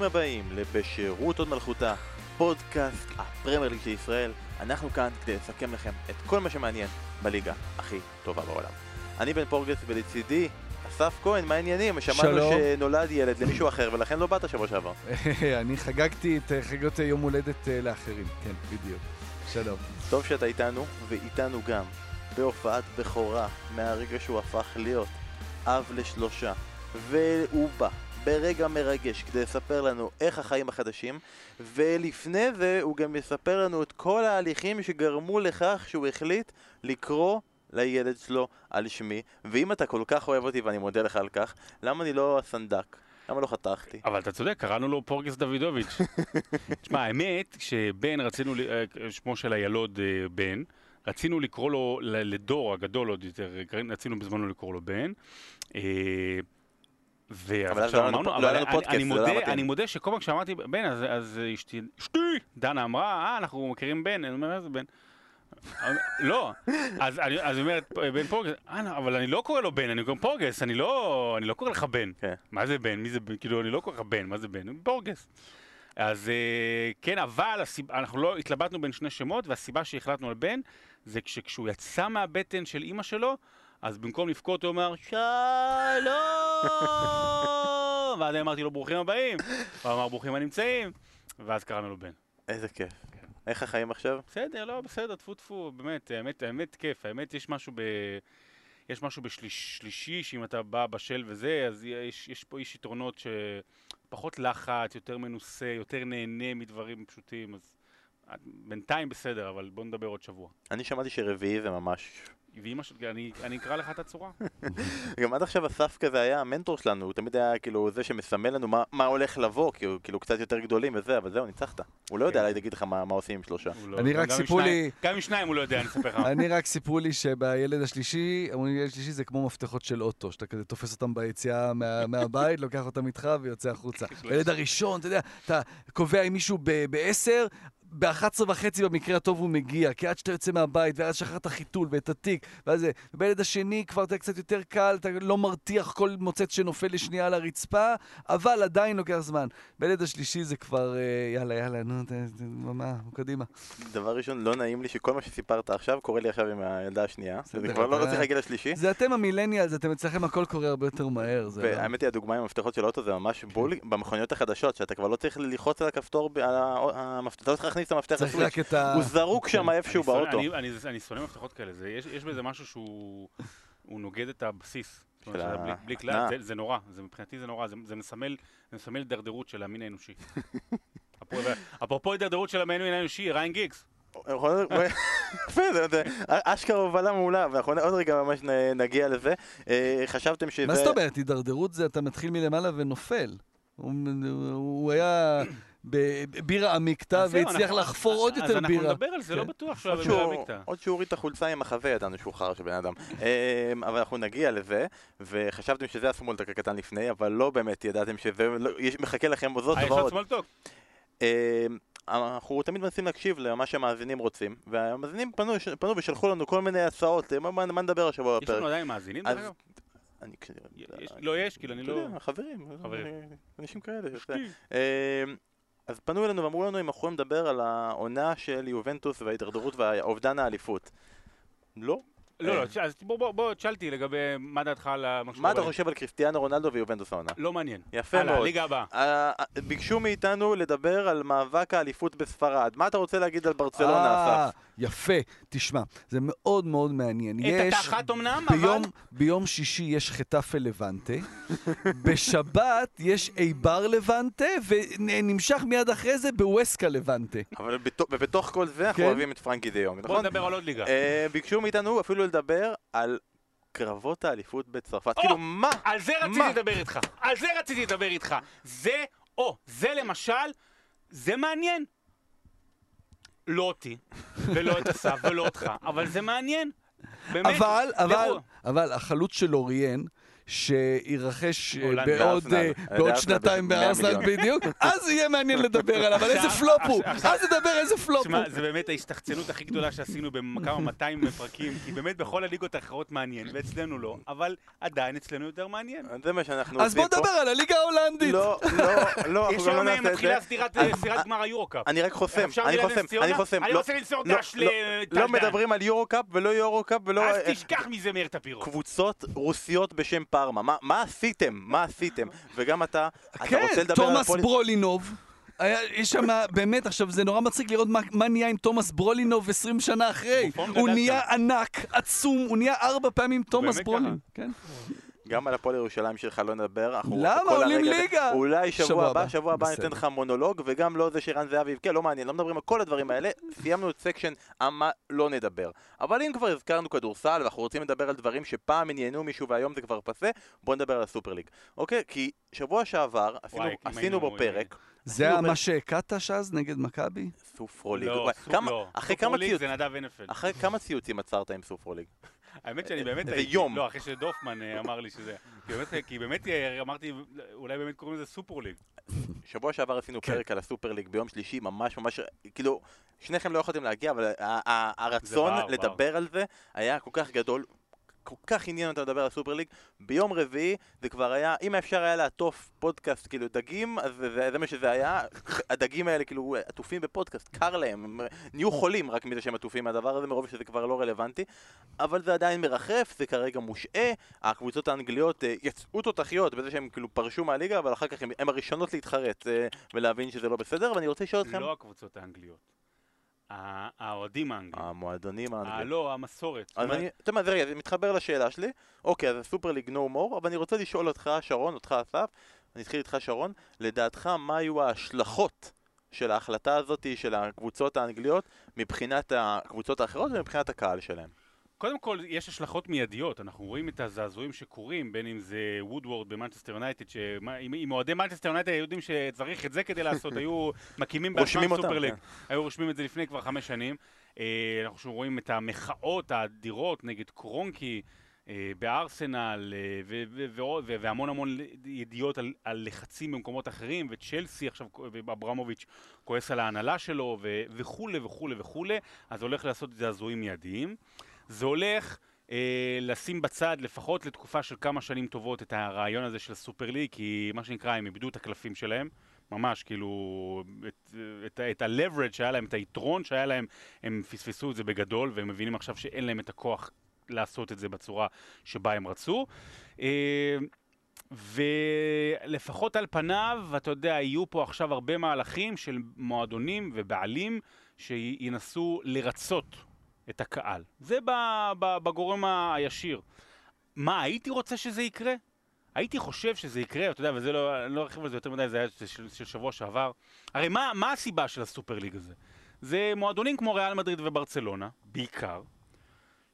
ברוכים הבאים לבשירות עוד מלכותה, פודקאסט הפרמייר ליג של ישראל. אנחנו כאן כדי לסכם לכם את כל מה שמעניין בליגה הכי טובה בעולם. אני בן פורגס ולצידי אסף כהן, מה העניינים? שמענו. שנולד ילד למישהו אחר ולכן לא באת שבוע שעבר. אני חגגתי את אה, חגיגות יום הולדת אה, לאחרים, כן, בדיוק. שלום. טוב שאתה איתנו, ואיתנו גם בהופעת בכורה מהרגע שהוא הפך להיות אב לשלושה, והוא בא ברגע מרגש כדי לספר לנו איך החיים החדשים, ולפני זה הוא גם יספר לנו את כל ההליכים שגרמו לכך שהוא החליט לקרוא לילד שלו על שמי, ואם אתה כל כך אוהב אותי ואני מודה לך על כך, למה אני לא הסנדק? למה לא חתכתי? אבל אתה צודק, קראנו לו פורגס דוידוביץ'. תשמע, האמת שבן, רצינו, אה, שמו של הילוד אה, בן, רצינו לקרוא לו, לדור הגדול עוד יותר, רצינו בזמנו לקרוא לו בן. אה, ואז אבל אז עכשיו לא אמרנו, לא אבל לנו אני- לא מודה. אני מודה שכל פעם כשאמרתי בן, אז- אשתי, אשתי, דנה אמרה, אה, אנחנו מכירים בן, אני אומר, איזה בן? לא, אז היא אומרת, בן פורגס, אה, אבל אני לא קורא לו בן, אני קורא פורגס, אני לא אני לא קורא לך בן. כן. מה זה בן? מי זה בן? כאילו, אני לא קורא לך בן, מה זה בן? פורגס. אז אה, כן, אבל. אנחנו לא התלבטנו בין שני שמות, והסיבה שהחלטנו על בן, זה כשכשהוא יצא מהבטן של אימא שלו, אז במקום לבכות הוא אמר, שלום! ואז אמרתי לו, ברוכים הבאים. הוא אמר, ברוכים הנמצאים. ואז קראנו לו בן. איזה כיף. איך החיים עכשיו? בסדר, לא, בסדר, טפו טפו, באמת, האמת, האמת כיף, האמת יש משהו ב... יש משהו בשלישי, שאם אתה בא בשל וזה, אז יש, יש פה איש יתרונות שפחות לחץ, יותר מנוסה, יותר נהנה מדברים פשוטים, אז בינתיים בסדר, אבל בוא נדבר עוד שבוע. אני שמעתי שרביעי זה ממש ואמא שלי, אני, אני אקרא לך את הצורה. גם עד עכשיו אסף כזה היה המנטור שלנו, הוא תמיד היה כאילו זה שמסמל לנו מה, מה הולך לבוא, כי הוא כאילו קצת יותר גדולים וזה, אבל זהו, ניצחת. הוא לא יודע כן. להגיד לך מה, מה עושים עם שלושה. לא- אני רק סיפרו לי- גם עם שניים הוא לא יודע, אני אספר לך. אני רק סיפרו לי שבילד השלישי, אומרים ילד שלישי זה כמו מפתחות של אוטו, שאתה כזה תופס אותם ביציאה מה- מהבית, לוקח אותם איתך ויוצא החוצה. בילד הראשון, אתה יודע, אתה קובע עם מישהו ב-10, ב-11 וחצי במקרה הטוב הוא מגיע, כי עד שאתה יוצא מהבית, ואז שחרר את החיתול ואת התיק, ואז זה. ובילד השני כבר אתה קצת יותר קל, אתה לא מרתיח כל מוצץ שנופל לשנייה על הרצפה, אבל עדיין לוקח זמן. בילד השלישי זה כבר, אה, יאללה, יאללה, נו, מה, קדימה. דבר ראשון, לא נעים לי שכל מה שסיפרת עכשיו קורה לי עכשיו עם הילדה השנייה. זה כבר לא רוצה להגיד לשלישי. זה אתם המילניאלס, אתם אצלכם הכל קורה הרבה יותר מהר. לא- והאמת היא, הדוגמה עם המפתחות של האוטו זה ממש בול במכוניות החדשות, שאתה כבר לא צריך ללחוץ על הכפתור, על ה- המפתח- אתה לא צריך להכניס את המפתח לסוויץ'. הוא זרוק שם איפשהו אני שונא- באוטו. אני- שונא מפתחות כאלה, זה- יש יש בזה משהו שהוא הוא נוגד את הבסיס. בלי- כלל. זה- נורא, זה מבחינתי זה נורא, זה- זה מסמל הידרדרות של המין האנושי. אפרופו- הידרדרות של המין האנושי, ריין גיגס. אשכרה הובלה מעולה, ואנחנו עוד רגע ממש נגיע לזה. אה, חשבתם שזה... מה זאת אומרת? הידרדרות זה אתה מתחיל מלמעלה ונופל. הוא היה בבירה עמיקתא אז והצליח אנחנו- לחפור עוד אז יותר אנחנו בירה. נדבר על זה, לא כן. בטוח שהוא עוד היה בבירה עמיקתא. עוד שהוא הוריד את החולצה עם החזה, ידענו שהוא חרא של בן אדם. אמ, אבל אנחנו נגיע לזה, וחשבתם שזה הסמולטק הקטן לפני, אבל לא באמת ידעתם שזה לא- יש- מחכה לכם זאת אה, יש ועוד. סמולטוק. אמ, אנחנו תמיד מנסים להקשיב למה שהמאזינים רוצים, והמאזינים פנו, פנו ושלחו לנו כל מיני הצעות, מה, מה, נדבר השבוע יש לנו בפרק. עדיין מאזינים, אז- דרך אגב? אני- יש- לא יש, כאילו אני אתה לא... יודע, חברים, חברים. אנשים כאלה. אתה אז פנו אלינו ואמרו לנו אם אנחנו יכולים לדבר על העונה של יובנטוס וההידרדרות ואובדן האליפות. לא. לא, אה. לא, אז בוא, בוא, בוא, תשאלתי לגבי מה דעתך על מה שקורה אתה ב- חושב על קריסטיאנו רונלדו ויובנטוס העונה? לא מעניין. יפה הלאה, מאוד. ליגה הבאה. אה, אה, ביקשו מאיתנו לדבר על מאבק האליפות בספרד. מה אתה רוצה להגיד על ברצלונה, אה, אסף? יפה. תשמע, זה מאוד מאוד מעניין. את יש... התחת אמנם, ביום, אבל... ביום שישי יש חטאפה לבנטה, בשבת יש איבר לבנטה, ונמשך מיד אחרי זה בווסקה לבנטה. אבל בתו- ובתוך כל זה אנחנו כן. אוהבים את פרנקי דיום, בוא נכון? נדבר על עוד ליגה. אה, ביקשו מאיתנו אפילו לדבר על קרבות האליפות בצרפת. או! כאילו, מה? על זה מה? רציתי לדבר איתך. על זה רציתי לדבר איתך. זה, או, זה למשל, זה מעניין. לא אותי, ולא את אסף, ולא אותך, אבל זה מעניין. באמת. אבל, אבל. אבל החלוץ של אוריאן, שירחש אה, בעוד. אה, בעוד שנתיים ב- 100 בארסנל. בדיוק, אז יהיה מעניין לדבר עליו, אבל איזה פלופ הוא, אז נדבר איזה פלופ הוא. זה באמת ההשתחצנות הכי גדולה שעשינו בכמה 200 פרקים, כי באמת בכל הליגות האחרות מעניין, ואצלנו לא, אבל עדיין אצלנו יותר מעניין. זה מה שאנחנו אז עושים בוא פה. נדבר על הליגה ההולנדית. לא, לא, לא, יש היום לא נעשה את מתחילה סדירת גמר היורו-קאפ. אני רק חוסם, אני חוסם? אני חוסם. אני לא- רוצה למסור לא- דש לא- לא. מדברים על יורו-קאפ ולא יורו-קאפ ולא אז אה, תשכח מזה מאיר טפירו. קבוצות רוסיות בשם פארמה. מה- מה עשיתם? מה עשיתם? וגם אתה, אתה כן, רוצה לדבר על תומאס הפוליס... ברולינוב. היה, יש שם, באמת, עכשיו זה נורא מצחיק לראות מה, מה נהיה עם תומאס ברולינוב 20 שנה אחרי. הוא נהיה. ענק, עצום, הוא נהיה ארבע פעמים תומאס. ככה. כן. גם על הפועל ירושלים שלך לא נדבר. אנחנו- למה? עולים ליגה. אולי שבוע הבא. שבוע הבא אני. אתן לך מונולוג, וגם לא זה שרן זהבי יבכה, לא מעניין, לא מדברים על כל הדברים האלה. סיימנו את סקשן אמה לא נדבר. אבל אם כבר הזכרנו כדורסל, ואנחנו רוצים לדבר על דברים שפעם עניינו מישהו והיום זה כבר פסה, בוא נדבר על הסופר ליג. אוקיי? כי שבוע שעבר עשינו- בו פרק. זה מה שהכת שאז נגד מכבי? סופרוליג. לא, לא. אחרי סופר כמה ליג ציוץ- זה נדב הנפלד. אחרי כמה ציוצים עצרת עם סופרוליג? האמת שאני באמת הייתי... יום. לא, אחרי שדופמן אה, אמר לי שזה... כי באמת- כי באמת אה, אמרתי, אולי באמת קוראים לזה סופר ליג. שבוע שעבר עשינו כן. פרק על הסופר ליג ביום שלישי, ממש ממש, כאילו, שניכם לא יכולתם להגיע, אבל ה- ה- הרצון לדבר על זה היה כל כך גדול. כל כך עניין אותם לדבר על הסופר ליג, ביום רביעי זה כבר היה, אם אפשר היה לעטוף פודקאסט כאילו דגים, אז זה, זה, זה מה שזה היה, הדגים האלה כאילו עטופים בפודקאסט, קר להם, הם נהיו חולים רק מזה שהם עטופים מהדבר הזה, מרוב שזה כבר לא רלוונטי, אבל זה עדיין מרחף, זה כרגע מושעה, הקבוצות האנגליות אה, יצאו תותחיות בזה שהם כאילו פרשו מהליגה, אבל אחר כך הם, הם הראשונות להתחרט אה, ולהבין שזה לא בסדר, ואני רוצה לשאול אתכם, לא הקבוצות האנגליות. האוהדים האנגלים. המועדונים ה- האנגליים. לא, המסורת. אז אני, אתה יודע מה, רגע, זה מתחבר לשאלה שלי. אוקיי, אז הסופר ליג נו מור, אבל אני רוצה לשאול אותך, שרון, אותך אסף, אני אתחיל איתך, שרון, לדעתך, מה היו ההשלכות של ההחלטה הזאת של הקבוצות האנגליות מבחינת הקבוצות האחרות ומבחינת הקהל שלהם? קודם כל, יש השלכות מיידיות, אנחנו רואים את הזעזועים שקורים, בין אם זה וודוורד במנצ'סטר יונייטד, שאם אם אוהדי מנצ'סטר יונייטד היו יודעים שצריך את זה כדי לעשות, היו מקימים בעצמם רושמים אותם, סופר ליג. כן. היו רושמים את זה לפני כבר חמש שנים. אה, אנחנו רואים את המחאות האדירות נגד קרונקי אה, בארסנל, אה, והמון המון ידיעות על, לחצים במקומות אחרים, וצ'לסי עכשיו, ואברמוביץ' כועס על ההנהלה שלו, וכולי וכולי וכולי, אז הולך לעשות זעזועים מיידיים. זה הולך אה, לשים בצד לפחות לתקופה של כמה שנים טובות את הרעיון הזה של הסופר ליג, כי מה שנקרא, הם איבדו את הקלפים שלהם. ממש, כאילו, את, את, את ה-leverage שהיה להם, את היתרון שהיה להם, הם פספסו את זה בגדול, והם מבינים עכשיו שאין להם את הכוח לעשות את זה בצורה שבה הם רצו. אה, ולפחות על פניו, אתה יודע, יהיו פה עכשיו הרבה מהלכים של מועדונים ובעלים שינסו לרצות את הקהל. זה בגורם הישיר. מה, הייתי רוצה שזה יקרה? הייתי חושב שזה יקרה, אתה יודע, וזה לא, אני לא ארחיב על זה יותר מדי, זה היה של, של שבוע שעבר. הרי מה, מה הסיבה של הסופר ליג הזה? זה מועדונים כמו ריאל מדריד וברצלונה, בעיקר,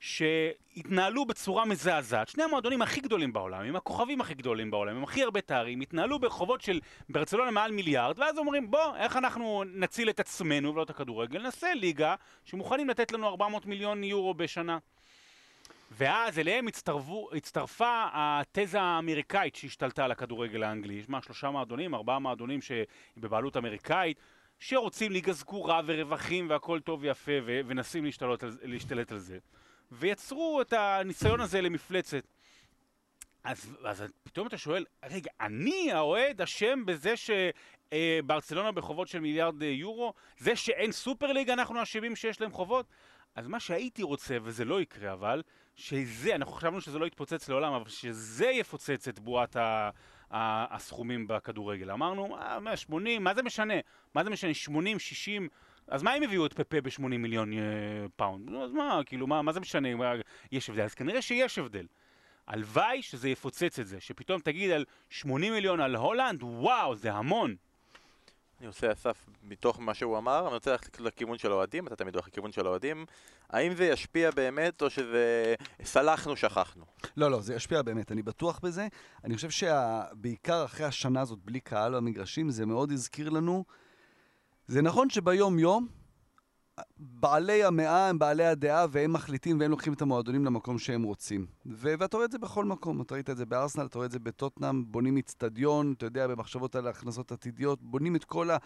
שהתנהלו בצורה מזעזעת. שני המועדונים הכי גדולים בעולם, עם הכוכבים הכי גדולים בעולם, עם הכי הרבה תארים, התנהלו ברחובות של ברצלונה מעל מיליארד, ואז אומרים, בוא, איך אנחנו נציל את עצמנו ולא את הכדורגל? נעשה ליגה שמוכנים לתת לנו 400 מיליון יורו בשנה. ואז אליהם הצטרפו, הצטרפה התזה האמריקאית שהשתלטה על הכדורגל האנגלי. יש מה, שלושה מועדונים, ארבעה מועדונים שבבעלות אמריקאית, שרוצים ליגה סגורה ורווחים והכל טוב ויפה, ו- ונסים להשתלט על, זה. ויצרו את הניסיון הזה למפלצת. אז, אז פתאום אתה שואל, רגע, אני האוהד אשם בזה שברצלונה בחובות של מיליארד אה, יורו? זה שאין סופר ליג אנחנו אשמים שיש להם חובות? אז מה שהייתי רוצה, וזה לא יקרה אבל, שזה, אנחנו חשבנו שזה לא יתפוצץ לעולם, אבל שזה יפוצץ את בועת ה, ה, הסכומים בכדורגל. אמרנו, אה, 180, מה זה משנה? מה זה משנה? 80, 60, אז מה אם הביאו את פפה ב-80 מיליון אה, פאונד? נו, אז מה, כאילו, מה, מה זה משנה? יש הבדל. אז כנראה שיש הבדל. הלוואי שזה יפוצץ את זה, שפתאום תגיד על 80 מיליון על האלנד, וואו, זה המון. אני עושה אסף מתוך מה שהוא אמר, אני רוצה ללכת לכיוון של האוהדים, אתה תמיד הולך לכיוון של האוהדים. האם זה ישפיע באמת, או שזה סלחנו, שכחנו? לא, לא, זה ישפיע באמת, אני בטוח בזה. אני חושב שבעיקר אחרי השנה הזאת בלי קהל במגרשים, זה מאוד הזכיר לנו. זה נכון שביום-יום, בעלי המאה הם בעלי הדעה והם מחליטים והם לוקחים את המועדונים למקום שהם רוצים. ו- ואתה רואה את זה בכל מקום, אתה ראית את זה בארסנל, אתה רואה את זה בטוטנאם, בונים איצטדיון, אתה יודע, במחשבות על הכנסות עתידיות, בונים את כל, ה-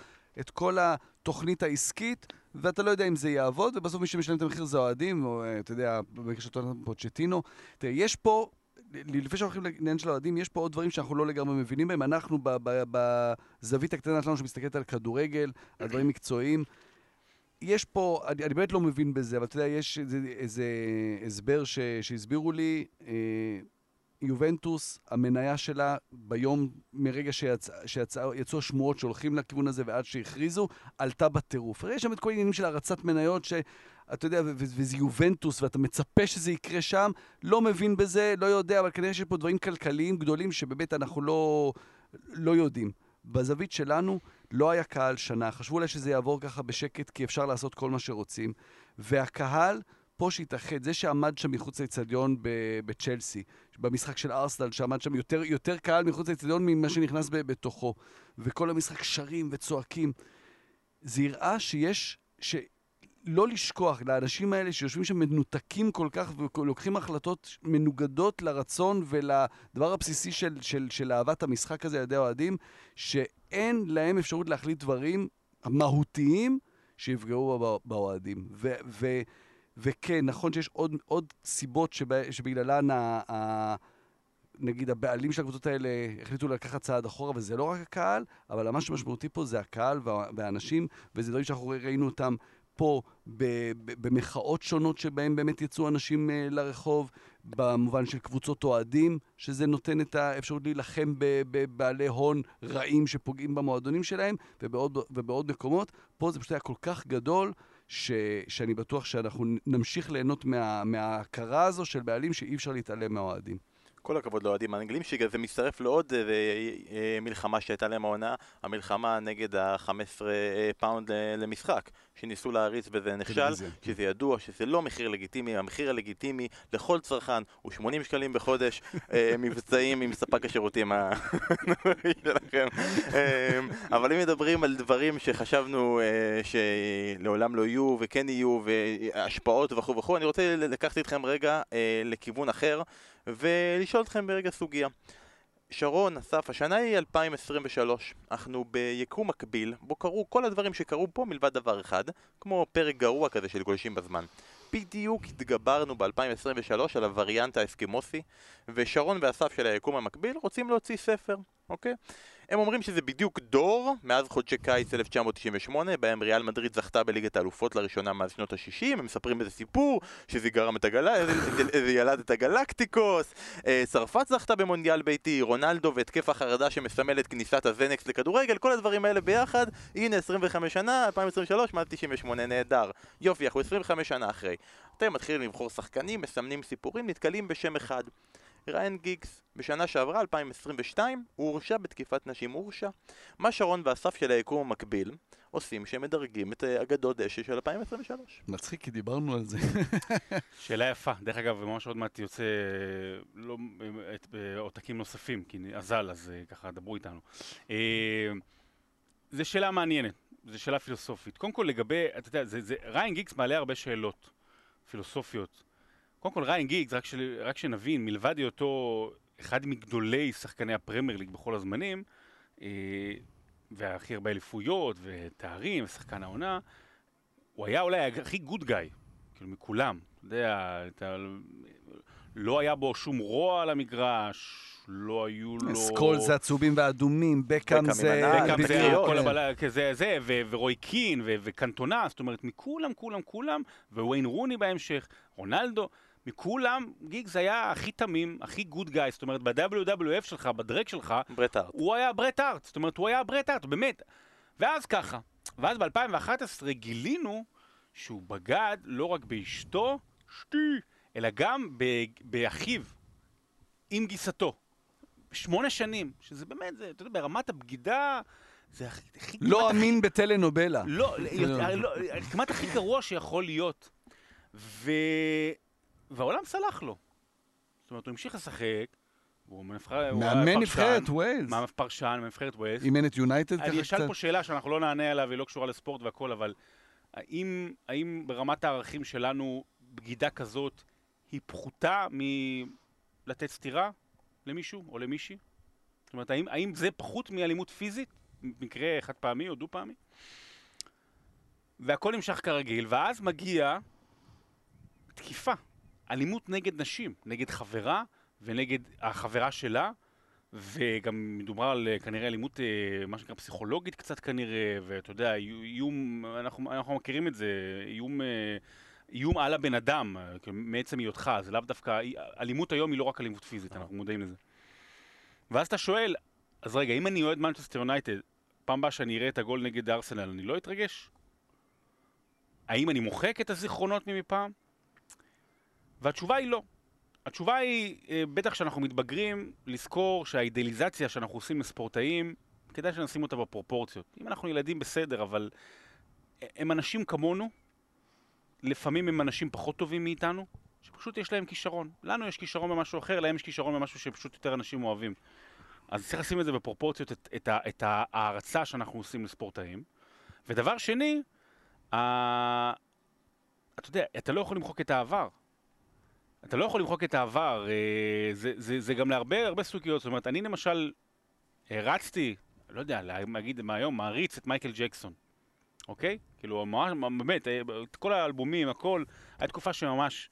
את כל התוכנית העסקית, ואתה לא יודע אם זה יעבוד, ובסוף מי שמשלם את המחיר זה אוהדים, או אה, אתה יודע, במקרה של טוטנאם פוצ'טינו. תראה, יש פה... לפני שאנחנו הולכים לעניין של האוהדים, יש פה עוד דברים שאנחנו לא לגמרי מבינים בהם. אנחנו, בזווית הקטנה שלנו שמסתכלת על כדורגל, על דברים מקצועיים, יש פה, אני, אני באמת לא מבין בזה, אבל אתה יודע, יש איזה, איזה הסבר ש, שהסבירו לי, אה, יובנטוס, המניה שלה ביום, מרגע שיצא, שיצא, יצאו השמועות שהולכים לכיוון הזה ועד שהכריזו, עלתה בטירוף. הרי יש שם את כל העניינים של הרצת מניות, שאתה יודע, וזה יובנטוס, ואתה מצפה שזה יקרה שם, לא מבין בזה, לא יודע, אבל כנראה שיש פה דברים כלכליים גדולים שבאמת אנחנו לא, לא יודעים. בזווית שלנו, לא היה קהל שנה, חשבו אולי שזה יעבור ככה בשקט, כי אפשר לעשות כל מה שרוצים. והקהל, פה שהתאחד, זה שעמד שם מחוץ לאצטדיון בצ'לסי, במשחק של ארסנל, שעמד שם יותר, יותר קהל מחוץ לאצטדיון ממה שנכנס בתוכו, וכל המשחק שרים וצועקים, זה הראה שיש, שלא לשכוח, לאנשים האלה שיושבים שם מנותקים כל כך ולוקחים החלטות מנוגדות לרצון ולדבר הבסיסי של, של, של אהבת המשחק הזה על ידי האוהדים, שאין להם אפשרות להחליט דברים מהותיים שיפגעו בא- באוהדים. ו, ו, וכן, נכון שיש עוד, עוד סיבות שבגללן ה, ה, נגיד הבעלים של הקבוצות האלה החליטו לקחת צעד אחורה, וזה לא רק הקהל, אבל מה שמשמעותי פה זה הקהל וה, והאנשים, וזה דברים שאנחנו ראינו אותם פה במחאות שונות שבהם באמת יצאו אנשים uh, לרחוב, במובן של קבוצות אוהדים, שזה נותן את האפשרות להילחם בבעלי הון רעים שפוגעים במועדונים שלהם, ובעוד, ובעוד מקומות. פה זה פשוט היה כל כך גדול, ש, שאני בטוח שאנחנו נמשיך ליהנות מה, מההכרה הזו של בעלים שאי אפשר להתעלם מהאוהדים. כל הכבוד לאוהדים האנגלים, שזה מצטרף לעוד אה, אה, מלחמה שהייתה להם העונה, המלחמה נגד ה-15 פאונד למשחק, שניסו להריץ וזה נכשל. שזה ידוע שזה לא מחיר לגיטימי, המחיר הלגיטימי לכל צרכן הוא 80 שקלים בחודש, אה, מבצעים עם ספק השירותים שלכם. אה, אבל אם מדברים על דברים שחשבנו אה, שלעולם לא יהיו וכן יהיו, והשפעות וכו' וכו', אני רוצה לקחת אתכם רגע אה, לכיוון אחר. ולשאול אתכם ברגע סוגיה. שרון, אסף, השנה היא 2023, אנחנו ביקום מקביל, בו קרו כל הדברים שקרו פה מלבד דבר אחד, כמו פרק גרוע כזה של גולשים בזמן. בדיוק התגברנו ב-2023 על הווריאנט האסקימוסי, ושרון ואסף של היקום המקביל רוצים להוציא ספר, אוקיי? הם אומרים שזה בדיוק דור, מאז חודשי קיץ 1998, בהם ריאל מדריד זכתה בליגת האלופות לראשונה מאז שנות ה-60, הם מספרים איזה סיפור, שזה גרם את איזה, איזה ילד את הגלקטיקוס, אה, צרפת זכתה במונדיאל ביתי, רונלדו והתקף החרדה שמסמל את כניסת הזנקס לכדורגל, כל הדברים האלה ביחד, הנה 25 שנה, 2023, מאז 98, נהדר. יופי, אנחנו 25 שנה אחרי. אתם מתחילים לבחור שחקנים, מסמנים סיפורים, נתקלים בשם אחד. ריין גיגס, בשנה שעברה, 2022, הוא הורשע בתקיפת נשים, הוא הורשע. מה שרון ואסף של היקום המקביל עושים שהם מדרגים את אה, אגדות דשא של 2023. מצחיק, כי דיברנו על זה. שאלה יפה. דרך אגב, ממש עוד מעט יוצא אה, לא, אה, את- עותקים נוספים, כי אזל, אז ככה דברו איתנו. אה, זו שאלה מעניינת, זו שאלה פילוסופית. קודם כל לגבי, אתה יודע, זה, זה, ריין גיגס מעלה הרבה שאלות פילוסופיות. קודם כל, ריין גיגס, רק, של, רק שנבין, מלבד היותו אחד מגדולי שחקני הפרמייר ליג בכל הזמנים, אה, והכי הרבה אליפויות ותארים, ושחקן העונה, הוא היה אולי הכי good guy, כאילו מכולם. אתה יודע, אתה, לא היה בו שום רוע על המגרש, לא היו לו... סקולז הצהובים והאדומים, בקאם זה... בקאם זה כל כן. הבלה, כזה, זה, ורוי קין, וקנטונה, זאת אומרת, מכולם, כולם, כולם, וויין רוני בהמשך, רונלדו, מכולם, גיגס היה הכי תמים, הכי good guy, זאת אומרת, ב-WWF שלך, בדרק שלך, ברט הארט. הוא היה ברט הארט, זאת אומרת, הוא היה ברט הארט, באמת. ואז ככה, ואז ב-2011 גילינו שהוא בגד לא רק באשתו, שתי, אלא גם ב- באחיו, עם גיסתו. שמונה שנים, שזה באמת, זה, אתה יודע, ברמת הבגידה, זה הכי... הכי לא הכי- אמין בטלנובלה. לא, לא, כמעט הכי גרוע שיכול להיות. ו... והעולם סלח לו. זאת אומרת, הוא המשיך לשחק, מנבחר... הוא היה מאמן נבחרת ווילס. מאמן פרשן, מנבחרת ווילס. אימן את יונייטד ככה אני אשאל קצת. פה שאלה שאנחנו לא נענה עליה והיא לא קשורה לספורט והכל, אבל האם, האם ברמת הערכים שלנו בגידה כזאת היא פחותה מלתת סטירה למישהו או למישהי? זאת אומרת, האם, האם זה פחות מאלימות פיזית? מקרה חד פעמי או דו פעמי? והכל נמשך כרגיל, ואז מגיע תקיפה, אלימות נגד נשים, נגד חברה ונגד החברה שלה, וגם מדובר על אה, כנראה אלימות, אה, מה שנקרא פסיכולוגית קצת כנראה, ואתה יודע, איום, אנחנו, אנחנו מכירים את זה, איום, אה, איום על הבן אדם, מעצם היותך, זה לאו דווקא, אלימות היום היא לא רק אלימות פיזית, אנחנו מודעים לזה. ואז אתה שואל, אז רגע, אם אני אוהד מנצ'סטר יונייטד, פעם הבאה שאני אראה את הגול נגד ארסנל, אני לא אתרגש? האם אני מוחק את הזיכרונות ממפעם? והתשובה היא לא. התשובה היא, אה, בטח כשאנחנו מתבגרים, לזכור שהאידאליזציה שאנחנו עושים לספורטאים, כדאי שנשים אותה בפרופורציות. אם אנחנו ילדים בסדר, אבל הם אנשים כמונו, לפעמים הם אנשים פחות טובים מאיתנו, שפשוט יש להם כישרון. לנו יש כישרון במשהו אחר, להם יש כישרון במשהו שפשוט יותר אנשים אוהבים. אז צריך לשים את זה בפרופורציות, את, את, את ההערצה שאנחנו עושים לספורטאים. ודבר שני, ה... אתה יודע, אתה לא יכול למחוק את העבר. אתה לא יכול למחוק את העבר, אה, זה, זה, זה גם להרבה הרבה סוגיות, זאת אומרת, אני למשל הרצתי, לא יודע, להגיד מהיום, מעריץ את מייקל ג'קסון, אוקיי? כאילו, ממש, באמת, אה, את כל האלבומים, הכל, הייתה תקופה שממש...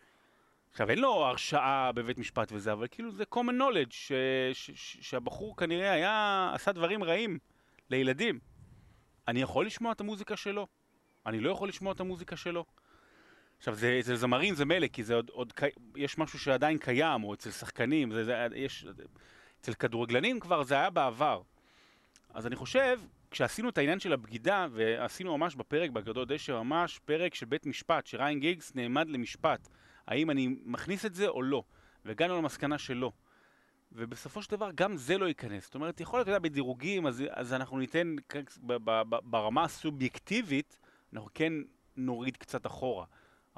עכשיו, אין לו הרשעה בבית משפט וזה, אבל כאילו זה common knowledge, ש, ש, ש, שהבחור כנראה היה, עשה דברים רעים לילדים. אני יכול לשמוע את המוזיקה שלו? אני לא יכול לשמוע את המוזיקה שלו? עכשיו, זה, אצל זמרים זה מילא, כי זה עוד, עוד, יש משהו שעדיין קיים, או אצל שחקנים, זה, זה, יש, אצל כדורגלנים כבר זה היה בעבר. אז אני חושב, כשעשינו את העניין של הבגידה, ועשינו ממש בפרק בגדול דשא, ממש פרק של בית משפט, שריין גיגס נעמד למשפט, האם אני מכניס את זה או לא, והגענו למסקנה שלא. ובסופו של דבר גם זה לא ייכנס. זאת אומרת, יכול להיות, אתה יודע, בדירוגים, אז, אז אנחנו ניתן, ברמה הסובייקטיבית, אנחנו כן נוריד קצת אחורה.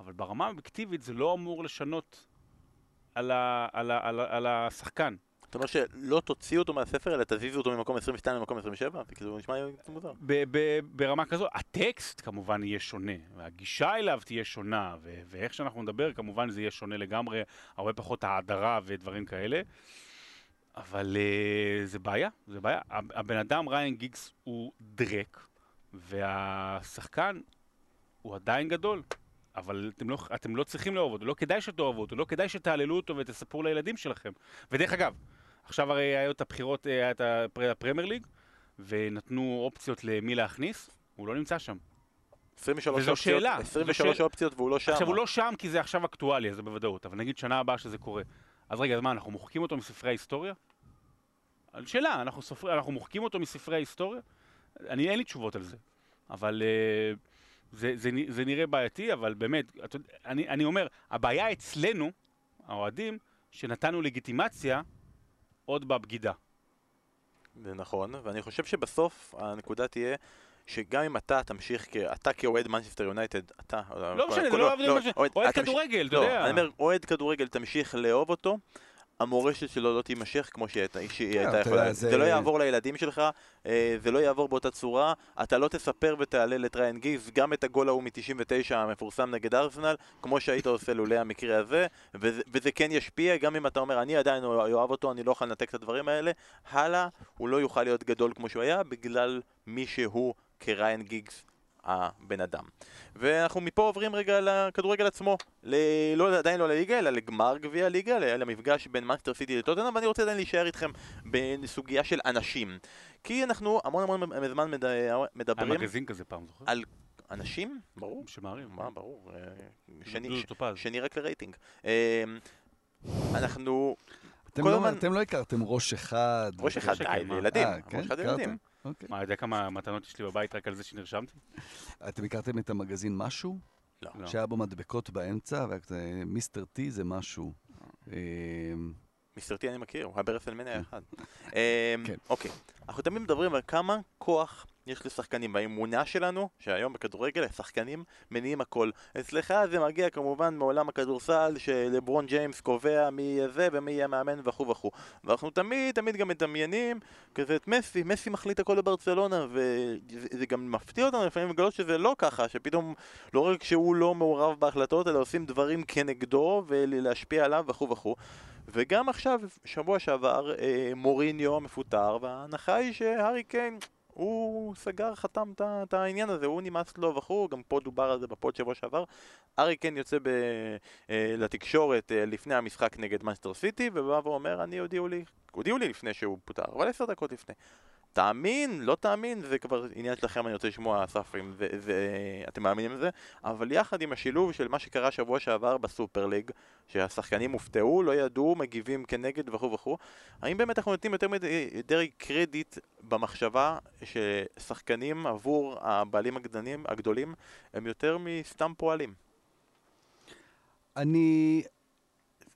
אבל ברמה האובייקטיבית זה לא אמור לשנות על, ה, על, ה, על, ה, על השחקן. אתה אומר שלא תוציאו אותו מהספר, אלא תזיזו אותו ממקום 22 למקום 27? כאילו, נשמע מוזר. ברמה כזו, הטקסט כמובן יהיה שונה, והגישה אליו תהיה שונה, ואיך שאנחנו נדבר, כמובן זה יהיה שונה לגמרי, הרבה פחות האדרה ודברים כאלה. אבל uh, זה בעיה, זה בעיה. הבן אדם, ריין גיגס, הוא דרק, והשחקן הוא עדיין גדול. אבל אתם לא, אתם לא צריכים לאהוב אותו, לא כדאי שתאהבו אותו, לא כדאי שתעללו אותו ותספרו לילדים שלכם. ודרך אגב, עכשיו הרי היו את הבחירות, אה, היה את הפרמייר ליג, ונתנו אופציות למי להכניס, הוא לא נמצא שם. 23 אופציות, שאלה. 23 ש... אופציות והוא לא שם. עכשיו הוא לא שם כי זה עכשיו אקטואלי, זה בוודאות, אבל נגיד שנה הבאה שזה קורה. אז רגע, אז מה, אנחנו מוחקים אותו מספרי ההיסטוריה? שאלה, אנחנו, סופר, אנחנו מוחקים אותו מספרי ההיסטוריה? אני, אין לי תשובות על זה. אבל... Uh, זה, זה, זה נראה בעייתי, אבל באמת, את, אני, אני אומר, הבעיה אצלנו, האוהדים, שנתנו לגיטימציה עוד בבגידה. זה נכון, ואני חושב שבסוף הנקודה תהיה שגם אם אתה תמשיך, אתה כאוהד מנצ'סטר יונייטד, אתה... לא משנה, זה לא אוהד לא, כדורגל, אתה לא, יודע. אני אומר, אוהד כדורגל תמשיך לאהוב אותו, המורשת שלו לא תימשך כמו שהיא הייתה, שהיא הייתה יכולה. זה... זה לא יעבור לילדים שלך, אה, זה לא יעבור באותה צורה, אתה לא תספר ותעלל את ריין גיז, גם את הגול ההוא מ-99 המפורסם נגד ארסנל, כמו שהיית עושה לולא המקרה הזה, וזה, וזה כן ישפיע, גם אם אתה אומר, אני עדיין אוהב אותו, אני לא יכול לנתק את הדברים האלה, הלאה, הוא לא יוכל להיות גדול כמו שהוא היה, בגלל מי שהוא כראיין גיגס הבן אדם. ואנחנו מפה עוברים רגע לכדורגל עצמו, ל... לא, עדיין לא לליגה, אלא לגמר גביע הליגה, למפגש בין מנצ'סטר סיטי לטוטנאם, ואני רוצה עדיין להישאר איתכם בסוגיה של אנשים. כי אנחנו המון המון זמן מד... מדברים... היה מגזין כזה פעם, זוכר? על אנשים? ברור. שמערים. מה, ברור. אה, שני, שני רק לרייטינג. אה, אנחנו... אתם, לא, הזמן... אתם לא הכרתם ראש אחד. ראש אחד, די, לילדים. אה, כן? ראש אחד לילדים. אוקיי. מה, יודע כמה מתנות יש לי בבית רק על זה שנרשמתי? אתם הכרתם את המגזין משהו? לא. שהיה בו מדבקות באמצע, ומיסטר טי זה משהו. אה, מיסטר טי אני מכיר, הוא היה ברסלמניה אחד. אה, כן. אוקיי, אנחנו תמיד מדברים על כמה כוח יש לשחקנים. באמונה שלנו, שהיום בכדורגל, השחקנים מניעים הכל. אצלך זה מגיע כמובן מעולם הכדורסל, שלברון ג'יימס קובע מי יהיה זה ומי יהיה מאמן וכו' וכו'. ואנחנו תמיד, תמיד גם מדמיינים כזה את מסי, מסי מחליט הכל בברצלונה, וזה גם מפתיע אותנו לפעמים לגלות שזה לא ככה, שפתאום לא רק שהוא לא מעורב בהחלטות, אלא עושים דברים כנגדו ולהשפיע עליו וכו' וכו'. וגם עכשיו, שבוע שעבר, אה, מוריניו המפוטר, וההנחה היא שהארי קיין... הוא סגר, חתם את העניין הזה, הוא נמאס לו וכו', גם פה דובר על זה ב pod שבוע שעבר. הארי קיין יוצא ב, אה, לתקשורת אה, לפני המשחק נגד מנצ'סטר סיטי, ובא ואומר, אני הודיעו לי, הודיעו לי לפני שהוא פוטר, אבל עשר דקות לפני. תאמין, לא תאמין, זה כבר עניין שלכם, אני רוצה לשמוע אסף אם אתם מאמינים לזה, אבל יחד עם השילוב של מה שקרה שבוע שעבר בסופר ליג, שהשחקנים הופתעו, לא ידעו, מגיבים כנגד וכו' וכו', האם באמת אנחנו נותנים יותר מדי קרדיט במחשבה ששחקנים עבור הבעלים הגדולים, הגדולים הם יותר מסתם פועלים? אני...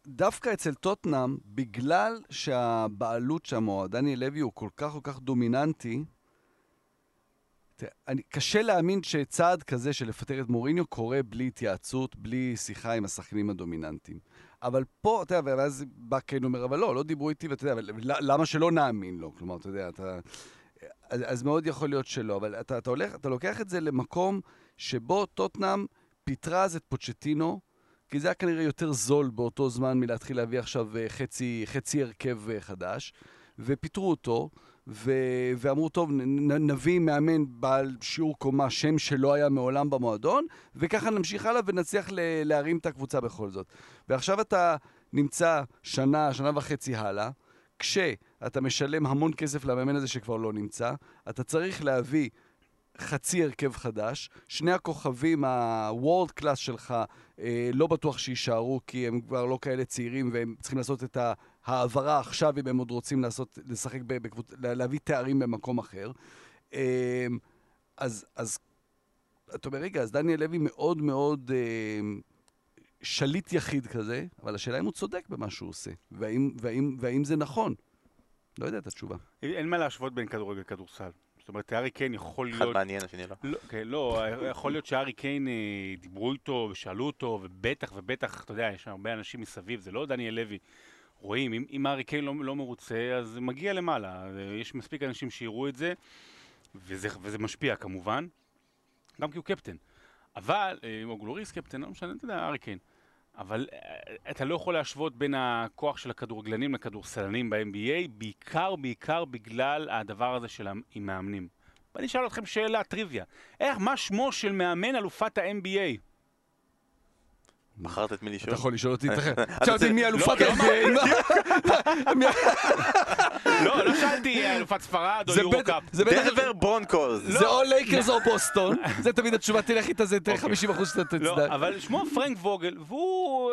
דווקא אצל טוטנאם, בגלל שהבעלות שם, או דני לוי, הוא כל כך כל כך דומיננטי, אני, קשה להאמין שצעד כזה של לפטר את מוריניו קורה בלי התייעצות, בלי שיחה עם השחקנים הדומיננטיים. אבל פה, אתה יודע, ואז בא קיין אומר, אבל לא, לא דיברו איתי, ואתה יודע, אבל למה שלא נאמין לו? כלומר, אתה יודע, אתה... אז, אז מאוד יכול להיות שלא, אבל אתה, אתה, הולך, אתה לוקח את זה למקום שבו טוטנאם פיטרה אז את פוצ'טינו, כי זה היה כנראה יותר זול באותו זמן מלהתחיל להביא עכשיו אה, חצי, חצי הרכב אה, חדש, ופיטרו אותו, ו... ואמרו, טוב, נ... נביא מאמן בעל שיעור קומה, שם שלא היה מעולם במועדון, וככה נמשיך הלאה ונצליח ל... להרים את הקבוצה בכל זאת. ועכשיו אתה נמצא שנה, שנה וחצי הלאה, כשאתה משלם המון כסף למאמן הזה שכבר לא נמצא, אתה צריך להביא חצי הרכב חדש, שני הכוכבים ה-World Class שלך לא בטוח שיישארו כי הם כבר לא כאלה צעירים והם צריכים לעשות את ההעברה עכשיו אם הם עוד רוצים לעשות, לשחק, בקבוצ... להביא תארים במקום אחר. אה, אז, אז אתה אומר, רגע, אז דניאל לוי מאוד מאוד אה, שליט יחיד כזה, אבל השאלה אם הוא צודק במה שהוא עושה, והאם, והאם, והאם זה נכון. לא יודע את התשובה. אין מה להשוות בין כדורגל לכדורסל. זאת אומרת, הארי קיין יכול להיות... אחד מעניין, השני לא. לא, כן, לא, יכול להיות שהארי קיין אה, דיברו איתו ושאלו אותו, ובטח ובטח, אתה יודע, יש הרבה אנשים מסביב, זה לא דניאל לוי. רואים, אם, אם הארי קיין לא, לא מרוצה, אז מגיע למעלה. יש מספיק אנשים שיראו את זה, וזה, וזה משפיע כמובן, גם כי הוא קפטן. אבל, אה, או גלוריס קפטן, לא משנה, אתה יודע, הארי קיין. אבל אה, אתה לא יכול להשוות בין הכוח של הכדורגלנים לכדורסלנים ב-NBA, בעיקר, בעיקר בגלל הדבר הזה של המאמנים. ואני אשאל אתכם שאלה, טריוויה. איך, מה שמו של מאמן אלופת ה-NBA? בחרת את מי לשאול? אתה יכול לשאול אותי את אחר. שאלתי מי אלופת ה-NBA. לא, לא שאלתי אלופת ספרד או יורו קאפ. דנבר ברונקוז. זה או לייקרס או בוסטון. זה תמיד התשובה, תלך איתה, זה 50 אחוז שאתה תצדק. לא, אבל שמו פרנק ווגל, והוא,